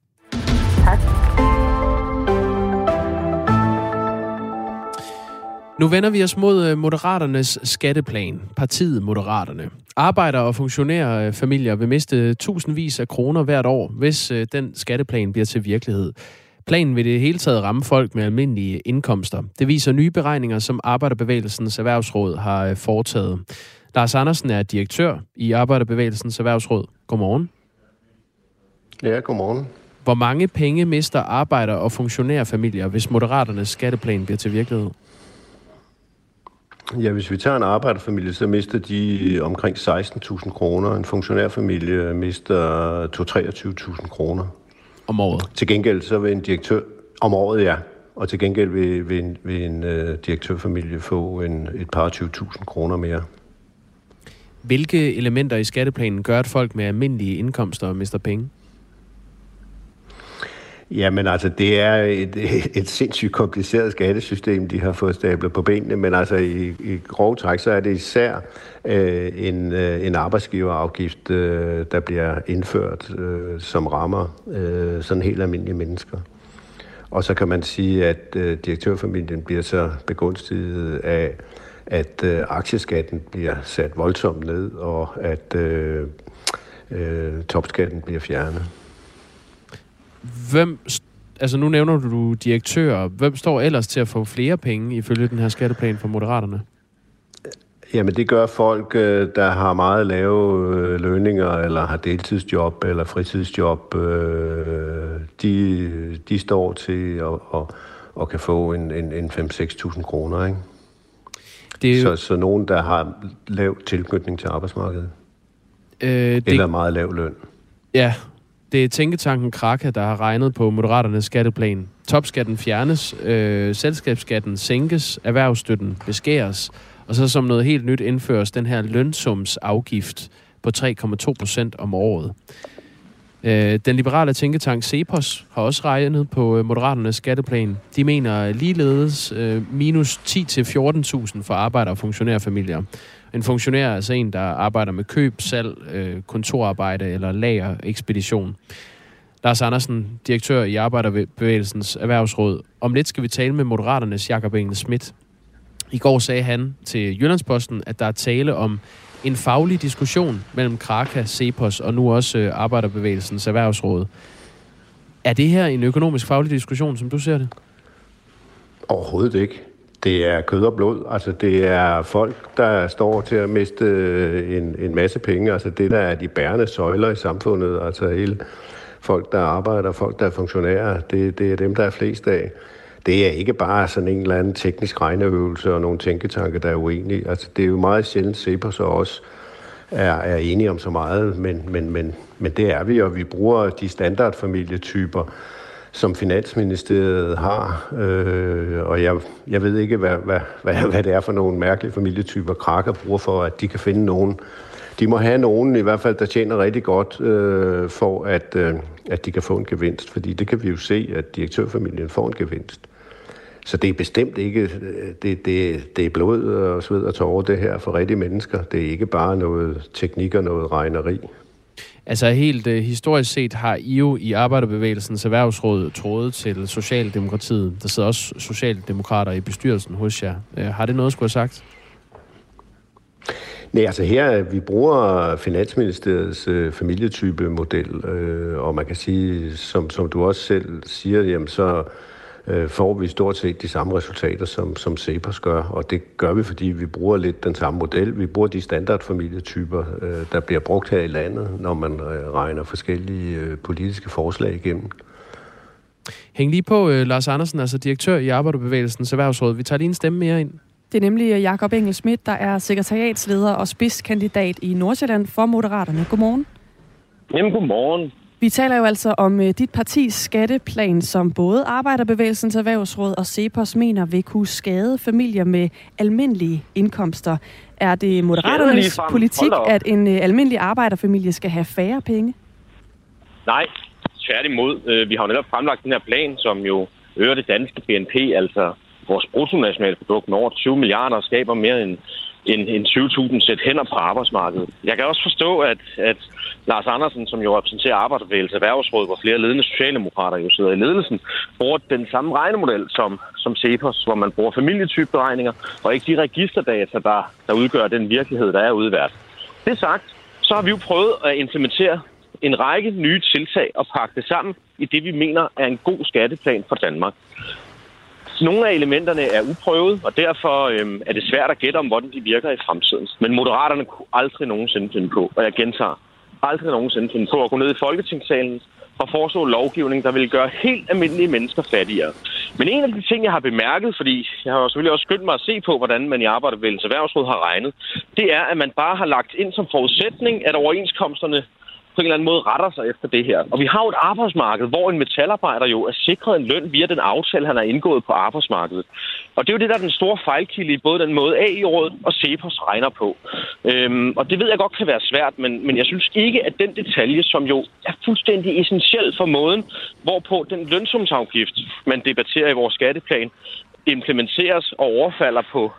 Nu vender vi os mod øh, Moderaternes skatteplan, partiet Moderaterne. Arbejdere og funktionærer familier vil miste tusindvis af kroner hvert år, hvis øh, den skatteplan bliver til virkelighed. Planen vil det hele taget ramme folk med almindelige indkomster. Det viser nye beregninger, som Arbejderbevægelsens Erhvervsråd har øh, foretaget. Lars Andersen er direktør i Arbejderbevægelsens Erhvervsråd. Godmorgen. Ja, godmorgen. Hvor mange penge mister arbejder- og funktionærfamilier, hvis Moderaternes skatteplan bliver til virkelighed? Ja, hvis vi tager en arbejderfamilie, så mister de omkring 16.000 kroner. En funktionærfamilie mister 23.000 kroner. Om året? Til gengæld så vil en direktør... Om året, ja. Og til gengæld vil, vil en, vil en uh, direktørfamilie få en, et par 20.000 kroner mere. Hvilke elementer i skatteplanen gør, at folk med almindelige indkomster mister penge? Jamen altså, det er et, et sindssygt kompliceret skattesystem, de har fået stablet på benene, men altså i, i grov træk, så er det især øh, en, øh, en arbejdsgiverafgift, øh, der bliver indført, øh, som rammer øh, sådan helt almindelige mennesker. Og så kan man sige, at øh, direktørfamilien bliver så begunstiget af, at øh, aktieskatten bliver sat voldsomt ned, og at øh, øh, topskatten bliver fjernet. Hvem, altså nu nævner du direktører. Hvem står ellers til at få flere penge ifølge den her skatteplan for Moderaterne? Jamen det gør folk, øh, der har meget lave øh, lønninger, eller har deltidsjob, eller fritidsjob. Øh, de, de står til at, at, at kan få en, en, en 5-6.000 kroner, ikke? Det er jo... så, så nogen, der har lav tilknytning til arbejdsmarkedet. Øh, det... Eller meget lav løn. Ja, det er Tænketanken Kraka, der har regnet på Moderaternes skatteplan. Topskatten fjernes, øh, selskabsskatten sænkes, erhvervsstøtten beskæres, og så som noget helt nyt indføres den her lønsumsafgift på 3,2 procent om året. Øh, den liberale tænketank Cepos har også regnet på øh, Moderaternes skatteplan. De mener ligeledes øh, minus 10-14.000 for arbejder- og funktionærfamilier. En funktionær er altså en, der arbejder med køb, salg, øh, kontorarbejde eller lager ekspedition. Lars Andersen, direktør i Arbejderbevægelsens Erhvervsråd. Om lidt skal vi tale med Moderaternes Jakob Engel Schmidt. I går sagde han til Jyllandsposten, at der er tale om en faglig diskussion mellem Kraka, Cepos og nu også øh, Arbejderbevægelsens Erhvervsråd. Er det her en økonomisk faglig diskussion, som du ser det? Overhovedet ikke. Det er kød og blod. Altså, det er folk, der står til at miste øh, en, en masse penge. Altså, det der er de bærende søjler i samfundet. Altså, hele folk, der arbejder, folk, der er funktionærer, det, det er dem, der er flest af det er ikke bare sådan en eller anden teknisk regneøvelse og nogle tænketanke, der er uenige. Altså, det er jo meget sjældent se på så også er, er enige om så meget, men, men, men, men det er vi, og vi bruger de standardfamilietyper, som Finansministeriet har, øh, og jeg, jeg ved ikke, hvad, hvad, hvad, hvad det er for nogle mærkelige familietyper, Krakker bruger for, at de kan finde nogen. De må have nogen, i hvert fald, der tjener rigtig godt, øh, for at, øh, at de kan få en gevinst, fordi det kan vi jo se, at direktørfamilien får en gevinst. Så det er bestemt ikke, øh, det, det, det er blod og sved og tårer det her for rigtige mennesker. Det er ikke bare noget teknik og noget regneri. Altså helt øh, historisk set har I jo i Arbejderbevægelsens Erhvervsråd trådet til Socialdemokratiet. Der sidder også Socialdemokrater i bestyrelsen hos jer. Øh, har det noget, skulle have sagt? Nej, altså her, øh, vi bruger Finansministeriets øh, familietype-model, øh, og man kan sige, som, som du også selv siger, jamen så øh, får vi stort set de samme resultater, som, som Cepos gør. Og det gør vi, fordi vi bruger lidt den samme model. Vi bruger de standardfamilietyper, øh, der bliver brugt her i landet, når man øh, regner forskellige øh, politiske forslag igennem. Hæng lige på, øh, Lars Andersen, altså direktør i Arbejderbevægelsens Erhvervsråd. Vi tager lige en stemme mere ind. Det er nemlig Jakob Engel Schmidt, der er sekretariatsleder og spidskandidat i Nordsjælland for Moderaterne. Godmorgen. Jamen, godmorgen. Vi taler jo altså om uh, dit partis skatteplan, som både Arbejderbevægelsens Erhvervsråd og CEPOS mener vil kunne skade familier med almindelige indkomster. Er det Moderaternes politik, at en uh, almindelig arbejderfamilie skal have færre penge? Nej, tværtimod. Uh, vi har jo netop fremlagt den her plan, som jo øger det danske BNP, altså vores bruttonationalprodukt med over 20 milliarder og skaber mere end en, en 20.000 sæt hænder på arbejdsmarkedet. Jeg kan også forstå, at, at Lars Andersen, som jo repræsenterer Arbejderbevægelse Erhvervsråd, hvor flere ledende socialdemokrater jo sidder i ledelsen, bruger den samme regnemodel som, som CEPOS, hvor man bruger familietypeberegninger, og ikke de registerdata, der, der udgør den virkelighed, der er ude i verden. Det sagt, så har vi jo prøvet at implementere en række nye tiltag og pakke det sammen i det, vi mener er en god skatteplan for Danmark. Nogle af elementerne er uprøvet, og derfor øhm, er det svært at gætte om, hvordan de virker i fremtiden. Men moderaterne kunne aldrig nogensinde finde på, og jeg gentager, aldrig nogensinde finde på at gå ned i Folketingssalen og foreslå lovgivning, der vil gøre helt almindelige mennesker fattigere. Men en af de ting, jeg har bemærket, fordi jeg har selvfølgelig også skyndt mig at se på, hvordan man i Arbejdervældens Erhvervsråd har regnet, det er, at man bare har lagt ind som forudsætning, at overenskomsterne på en eller anden måde retter sig efter det her. Og vi har jo et arbejdsmarked, hvor en metalarbejder jo er sikret en løn via den aftale, han har indgået på arbejdsmarkedet. Og det er jo det, der er den store fejlkilde i både den måde AI-rådet og CEPOS regner på. Øhm, og det ved jeg godt kan være svært, men, men jeg synes ikke, at den detalje, som jo er fuldstændig essentiel for måden, hvorpå den lønsumsafgift, man debatterer i vores skatteplan, implementeres og overfalder på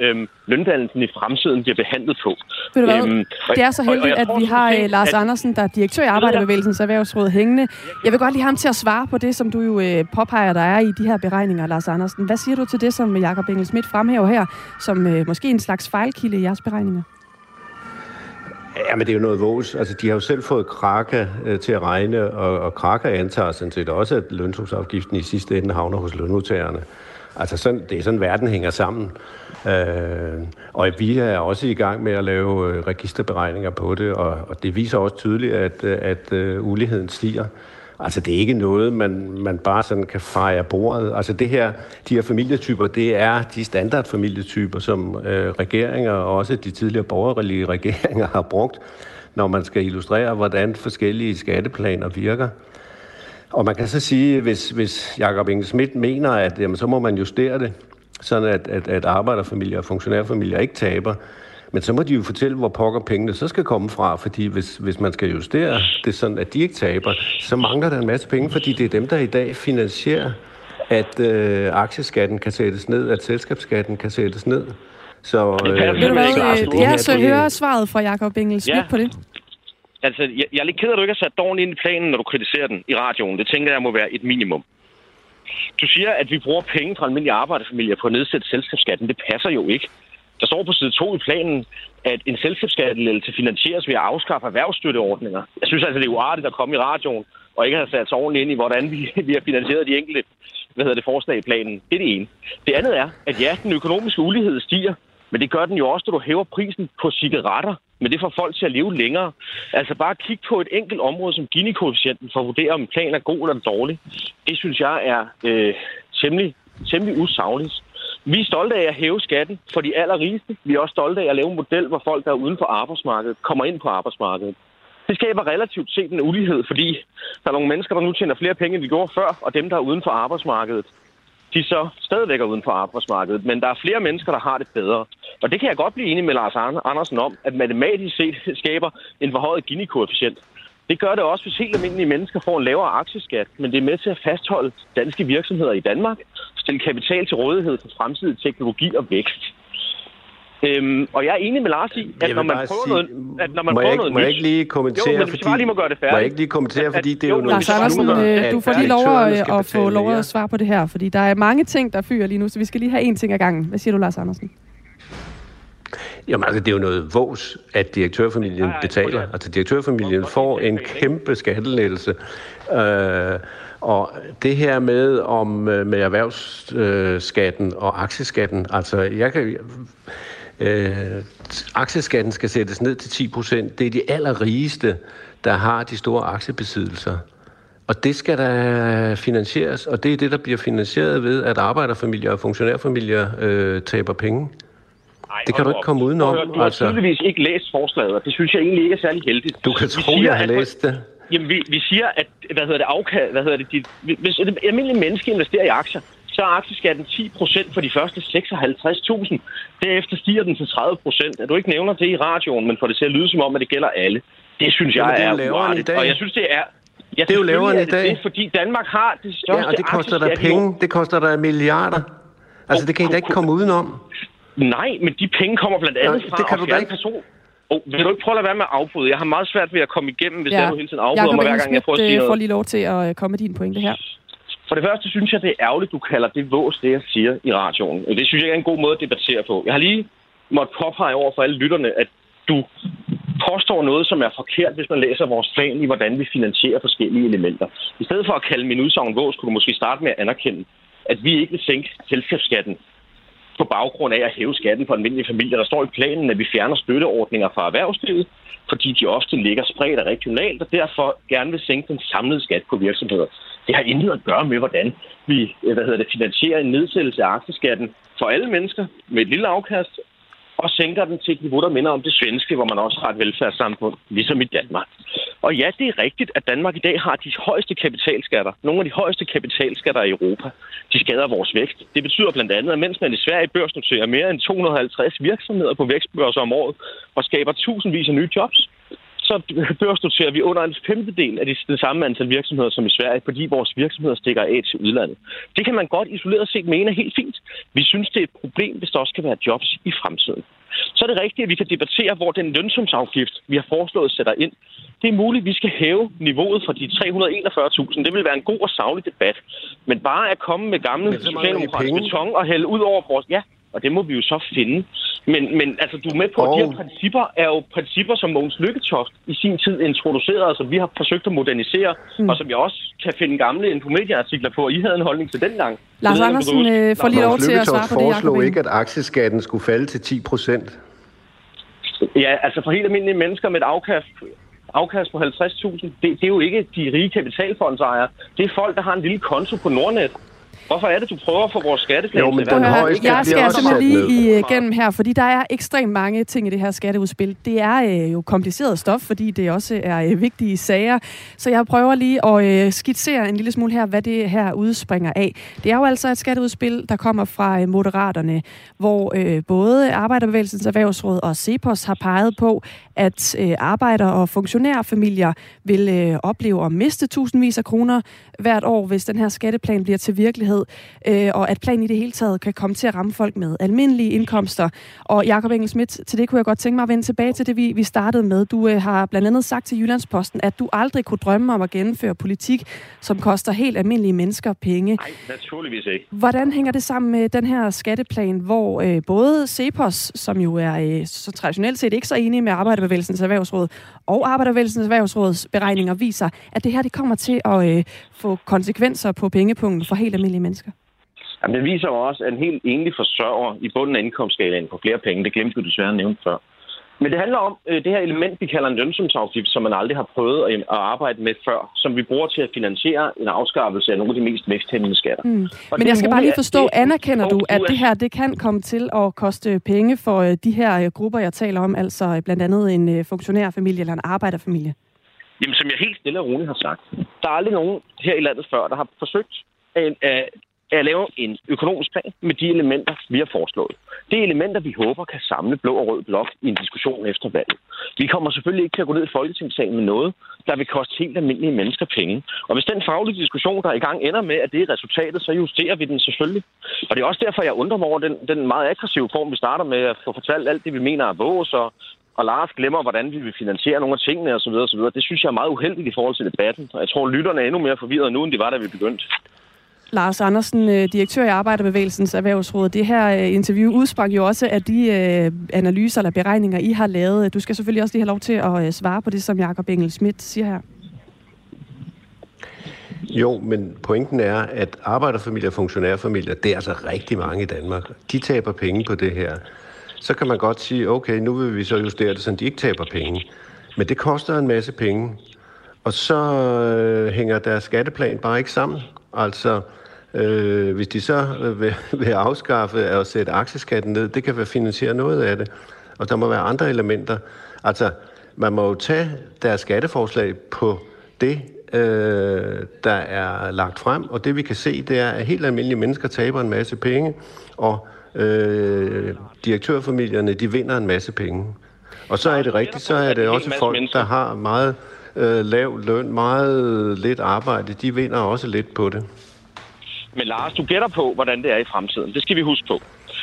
øhm, løndannelsen i fremtiden bliver behandlet på. Ved du hvad? Øhm, det er så heldigt, at vi har Lars at... Andersen, der er direktør i Arbejderbevægelsens Erhvervsråd hængende. Jeg vil godt lige have ham til at svare på det, som du jo øh, påpeger, der er i de her beregninger, Lars Andersen. Hvad siger du til det, som Jakob Engel Schmidt fremhæver her, som øh, måske en slags fejlkilde i jeres beregninger? Ja, men det er jo noget vås. Altså, de har jo selv fået Kraka øh, til at regne, og, og Kraka antager sådan set også, at lønsumsafgiften i sidste ende havner hos lønmodtagerne. Altså, sådan, det er sådan, verden hænger sammen. Øh, og vi er også i gang med at lave øh, registerberegninger på det, og, og det viser også tydeligt, at, øh, at, at uh, uligheden stiger. Altså, det er ikke noget, man, man bare sådan kan fejre bordet. Altså, det her, de her familietyper, det er de standardfamilietyper, som øh, regeringer, og også de tidligere borgerlige regeringer, har brugt, når man skal illustrere, hvordan forskellige skatteplaner virker. Og man kan så sige, hvis, hvis Jacob Inge Schmidt mener, at jamen, så må man justere det, sådan at, at, at arbejderfamilier og funktionærfamilier ikke taber, men så må de jo fortælle, hvor pokker pengene så skal komme fra, fordi hvis, hvis man skal justere det sådan, at de ikke taber, så mangler der en masse penge, fordi det er dem, der i dag finansierer, at øh, aktieskatten kan sættes ned, at selskabsskatten kan sættes ned. Så, øh, det du hvad, ja, så hører svaret fra Jakob Engel ja. på det. Altså, jeg, jeg er lidt ked af, at du ikke har sat dårligt ind i planen, når du kritiserer den i radioen. Det tænker jeg må være et minimum. Du siger, at vi bruger penge fra almindelige arbejderfamilier på at nedsætte selskabsskatten. Det passer jo ikke. Der står på side 2 i planen, at en selskabsskattelettelse finansieres ved at afskaffe erhvervsstøtteordninger. Jeg synes altså, det er uartigt at komme i radioen og ikke have sat sig ordentligt ind i, hvordan vi, vi har finansieret de enkelte hvad hedder det, forslag i planen. Det er det ene. Det andet er, at ja, den økonomiske ulighed stiger, men det gør den jo også, når du hæver prisen på cigaretter. Men det får folk til at leve længere. Altså bare kig på et enkelt område som Gini-koefficienten for at vurdere, om planen er god eller dårlig. Det synes jeg er øh, temmelig, temmelig usagligt. Vi er stolte af at hæve skatten for de allerrigeste. Vi er også stolte af at lave en model, hvor folk, der er uden for arbejdsmarkedet, kommer ind på arbejdsmarkedet. Det skaber relativt set en ulighed, fordi der er nogle mennesker, der nu tjener flere penge, end de gjorde før, og dem, der er uden for arbejdsmarkedet, de så stadigvæk er uden for arbejdsmarkedet. Men der er flere mennesker, der har det bedre. Og det kan jeg godt blive enig med Lars Andersen om, at matematisk set skaber en forhøjet Gini-koefficient. Det gør det også, hvis helt almindelige mennesker får en lavere aktieskat, men det er med til at fastholde danske virksomheder i Danmark, stille kapital til rådighed for fremtidig teknologi og vækst. Øhm, og jeg er enig med Lars i, at når man prøver sige, noget, at når man prøver jeg, noget må jeg ikke lige kommentere, jo, men fordi, bare lige må gøre det færdigt. Må jeg ikke lige kommentere, fordi det er jo, noget... Lars Andersen, øh, du får lige lov at, at få lov at svare på det her, fordi der er mange ting, der fyrer lige nu, så vi skal lige have én ting ad gangen. Hvad siger du, Lars Andersen? Jamen altså, det er jo noget vås, at direktørfamilien betaler. Altså, direktørfamilien får en kæmpe skattelettelse. Øh, og det her med om øh, med erhvervsskatten og aktieskatten, altså jeg kan øh, aktieskatten skal sættes ned til 10 procent. Det er de allerrigeste, der har de store aktiebesiddelser. Og det skal der finansieres, og det er det, der bliver finansieret ved, at arbejderfamilier og funktionærfamilier øh, taber penge. Ej, det kan du ikke komme udenom. Du har altså. tydeligvis ikke læst forslaget, og det synes jeg egentlig ikke er særlig heldigt. Du kan tro, jeg har læst det. Jamen, vi, vi siger, at hvad hedder det, afkast, hvad hedder det, de, hvis et almindeligt menneske investerer i aktier, så er aktieskatten 10 procent for de første 56.000. Derefter stiger den til 30 procent. At du ikke nævner det i radioen, men får det til at lyde som om, at det gælder alle. Det synes jeg Jamen, det er, er uartigt. Og jeg synes, det er... Ja, det er jo lavere end i dag. Det, fordi Danmark har det største Ja, og det koster der penge. Det koster der milliarder. Altså, det kan I da ikke komme udenom. Nej, men de penge kommer blandt andet fra det kan du da ikke. person. Oh, vil du ikke prøve at lade være med at afbryde? Jeg har meget svært ved at komme igennem, hvis ja. jeg nu hele tiden afbryder mig, hver gang jeg prøver at sige noget. får lige lov til at komme med din pointe her. For det første synes jeg, det er ærgerligt, du kalder det vås, det jeg siger i radioen. Det synes jeg er en god måde at debattere på. Jeg har lige måtte påpege over for alle lytterne, at du påstår noget, som er forkert, hvis man læser vores plan i, hvordan vi finansierer forskellige elementer. I stedet for at kalde min udsagn vås, kunne du måske starte med at anerkende, at vi ikke vil sænke selskabsskatten på baggrund af at hæve skatten for almindelige familier. Der står i planen, at vi fjerner støtteordninger fra erhvervslivet, fordi de ofte ligger spredt og regionalt, og derfor gerne vil sænke den samlede skat på virksomheder. Det har intet at gøre med, hvordan vi øh, hvad hedder det, finansierer en nedsættelse af aktieskatten for alle mennesker med et lille afkast, og sænker den til et niveau, der minder om det svenske, hvor man også har et velfærdssamfund, ligesom i Danmark. Og ja, det er rigtigt, at Danmark i dag har de højeste kapitalskatter. Nogle af de højeste kapitalskatter i Europa. De skader vores vækst. Det betyder blandt andet, at mens man i Sverige børsnoterer mere end 250 virksomheder på vækstbørser om året og skaber tusindvis af nye jobs, så børsnoterer vi under en femtedel af det, det samme antal virksomheder som i Sverige, fordi vores virksomheder stikker af til udlandet. Det kan man godt isoleret set mene helt fint. Vi synes, det er et problem, hvis der også skal være jobs i fremtiden. Så er det rigtigt, at vi kan debattere, hvor den lønsumsafgift, vi har foreslået, sætter ind. Det er muligt, at vi skal hæve niveauet fra de 341.000. Det vil være en god og savlig debat. Men bare at komme med gamle socialdemokratiske beton og hælde ud over vores... Ja, og det må vi jo så finde. Men, men altså, du er med på, at de her principper er jo principper, som Mogens Lykketoft i sin tid introducerede, og som vi har forsøgt at modernisere, mm. og som jeg også kan finde gamle Infomedia-artikler på, og I havde en holdning til dengang. Lars Andersen øh, får lige lov til at svare på det, foreslog ikke, at aktieskatten skulle falde til 10 procent. Ja, altså for helt almindelige mennesker med et afkast, afkast på 50.000, det, det er jo ikke de rige kapitalfondsejere. Det er folk, der har en lille konto på Nordnet, Hvorfor er det, du prøver at få vores skatteplan jo, men den høje Jeg skal simpelthen lige igennem her, fordi der er ekstremt mange ting i det her skatteudspil. Det er øh, jo kompliceret stof, fordi det også er øh, vigtige sager. Så jeg prøver lige at øh, skitsere en lille smule her, hvad det her udspringer af. Det er jo altså et skatteudspil, der kommer fra øh, Moderaterne, hvor øh, både Arbejderbevægelsens Erhvervsråd og CEPOS har peget på, at øh, arbejder- og funktionærfamilier vil øh, opleve at miste tusindvis af kroner hvert år, hvis den her skatteplan bliver til virkelighed, øh, og at planen i det hele taget kan komme til at ramme folk med almindelige indkomster. Og Jakob Engel Schmidt, til det kunne jeg godt tænke mig at vende tilbage til det, vi, vi startede med. Du øh, har blandt andet sagt til Jyllandsposten, at du aldrig kunne drømme om at gennemføre politik, som koster helt almindelige mennesker penge. Nej, naturligvis ikke. Hvordan hænger det sammen med den her skatteplan, hvor øh, både CEPOS, som jo er øh, så traditionelt set ikke så enige med Arbejderbevægelsens Erhvervsråd, og Arbejderbevægelsens Erhvervsråds beregninger viser, at det her det kommer til at øh, få konsekvenser på pengepunkten for helt almindelige mennesker? Jamen, det viser jo også, at en helt enlig forsørger i bunden af indkomstskalaen på flere penge, det glemte du desværre nævne før. Men det handler om øh, det her element, vi kalder en lønsumsafgift, som man aldrig har prøvet at, at arbejde med før, som vi bruger til at finansiere en afskaffelse af nogle af de mest væksthæmmende skatter. Mm. Men jeg skal bare lige forstå, det, anerkender du, at det her det kan komme til at koste penge for øh, de her øh, grupper, jeg taler om, altså øh, blandt andet en øh, funktionærfamilie eller en arbejderfamilie? Jamen, som jeg helt stille og roligt har sagt, der er aldrig nogen her i landet før, der har forsøgt at, at at lave en økonomisk plan med de elementer, vi har foreslået. Det er elementer, vi håber kan samle blå og rød blok i en diskussion efter valget. Vi kommer selvfølgelig ikke til at gå ned i Folketingssalen med noget, der vil koste helt almindelige mennesker penge. Og hvis den faglige diskussion, der er i gang, ender med, at det er resultatet, så justerer vi den selvfølgelig. Og det er også derfor, jeg undrer mig over den, den meget aggressive form, vi starter med at få fortalt alt det, vi mener er vores, og, og Lars glemmer, hvordan vi vil finansiere nogle af tingene osv. osv. Det synes jeg er meget uheldigt i forhold til debatten. Og jeg tror, lytterne er endnu mere forvirret nu, end de var, da vi begyndte. Lars Andersen, øh, direktør i Arbejderbevægelsens Erhvervsråd. Det her øh, interview udsprang jo også af de øh, analyser eller beregninger, I har lavet. Du skal selvfølgelig også lige have lov til at svare på det, som Jakob Engel Schmidt siger her. Jo, men pointen er, at arbejderfamilier og funktionærfamilier, det er altså rigtig mange i Danmark. De taber penge på det her. Så kan man godt sige, okay, nu vil vi så justere det, så de ikke taber penge. Men det koster en masse penge. Og så øh, hænger deres skatteplan bare ikke sammen. Altså, Øh, hvis de så vil, vil afskaffe og sætte aktieskatten ned, det kan være finansiere noget af det. Og der må være andre elementer. Altså, man må jo tage deres skatteforslag på det, øh, der er lagt frem, og det vi kan se, det er, at helt almindelige mennesker taber en masse penge, og øh, direktørfamilierne, de vinder en masse penge. Og så er det rigtigt, så er det også folk, der har meget øh, lav løn, meget lidt arbejde, de vinder også lidt på det. Men Lars, du gætter på, hvordan det er i fremtiden. Det skal vi huske på.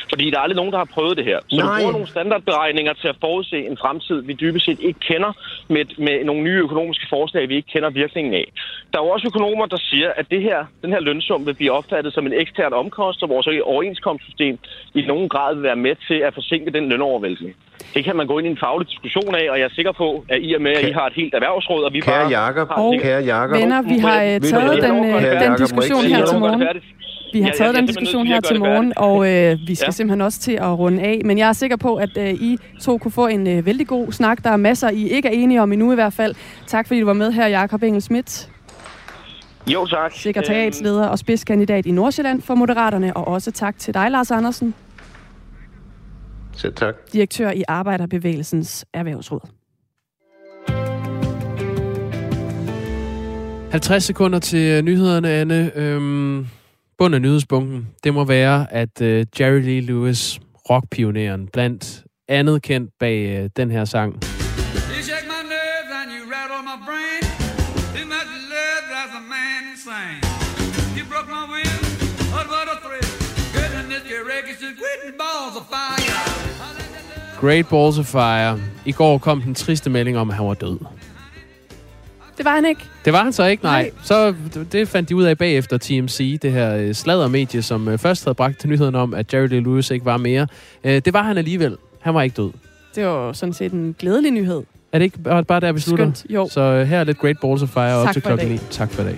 Fordi der er aldrig nogen, der har prøvet det her. Så Nej. du bruger nogle standardberegninger til at forudse en fremtid, vi dybest set ikke kender, med, med nogle nye økonomiske forslag, vi ikke kender virkningen af. Der er jo også økonomer, der siger, at det her, den her lønsum vil blive opfattet som en ekstern omkost, og vores overenskomstsystem i nogen grad vil være med til at forsinke den lønovervæltning. Det kan man gå ind i en faglig diskussion af, og jeg er sikker på, at i og med, at I har et helt erhvervsråd, og vi kære bare... Jacob, har og kære Jacob. Venner, vi har uh, taget den, uh, den diskussion her til morgen. Vi har taget den diskussion her til morgen, og øh, vi skal ja. simpelthen også til at runde af. Men jeg er sikker på, at øh, I to kunne få en øh, vældig god snak. Der er masser, I ikke er enige om endnu i hvert fald. Tak fordi du var med her, Jakob Engel Schmidt. Jo, tak. Sekretariatsleder og spidskandidat i Nordsjælland for Moderaterne, og også tak til dig, Lars Andersen. Selv tak. Direktør i Arbejderbevægelsens Erhvervsråd. 50 sekunder til nyhederne, Anne. Øhm, bund af nyhedsbunken, det må være, at øh, Jerry Lee Lewis, rockpioneren, blandt andet kendt bag øh, den her sang. Great Balls of Fire. I går kom den triste melding om, at han var død. Det var han ikke. Det var han så ikke, nej. Nej. Så det fandt de ud af bagefter TMC, det her øh, sladdermedie, som øh, først havde bragt til nyheden om, at Jerry Lee Lewis ikke var mere. Øh, Det var han alligevel. Han var ikke død. Det var sådan set en gledelig nyhed. Er det ikke bare der, vi slutter? Skønt, jo. Så her er lidt Great Balls of Fire op Tak til for i klokken dag. 9. Tak for i dag.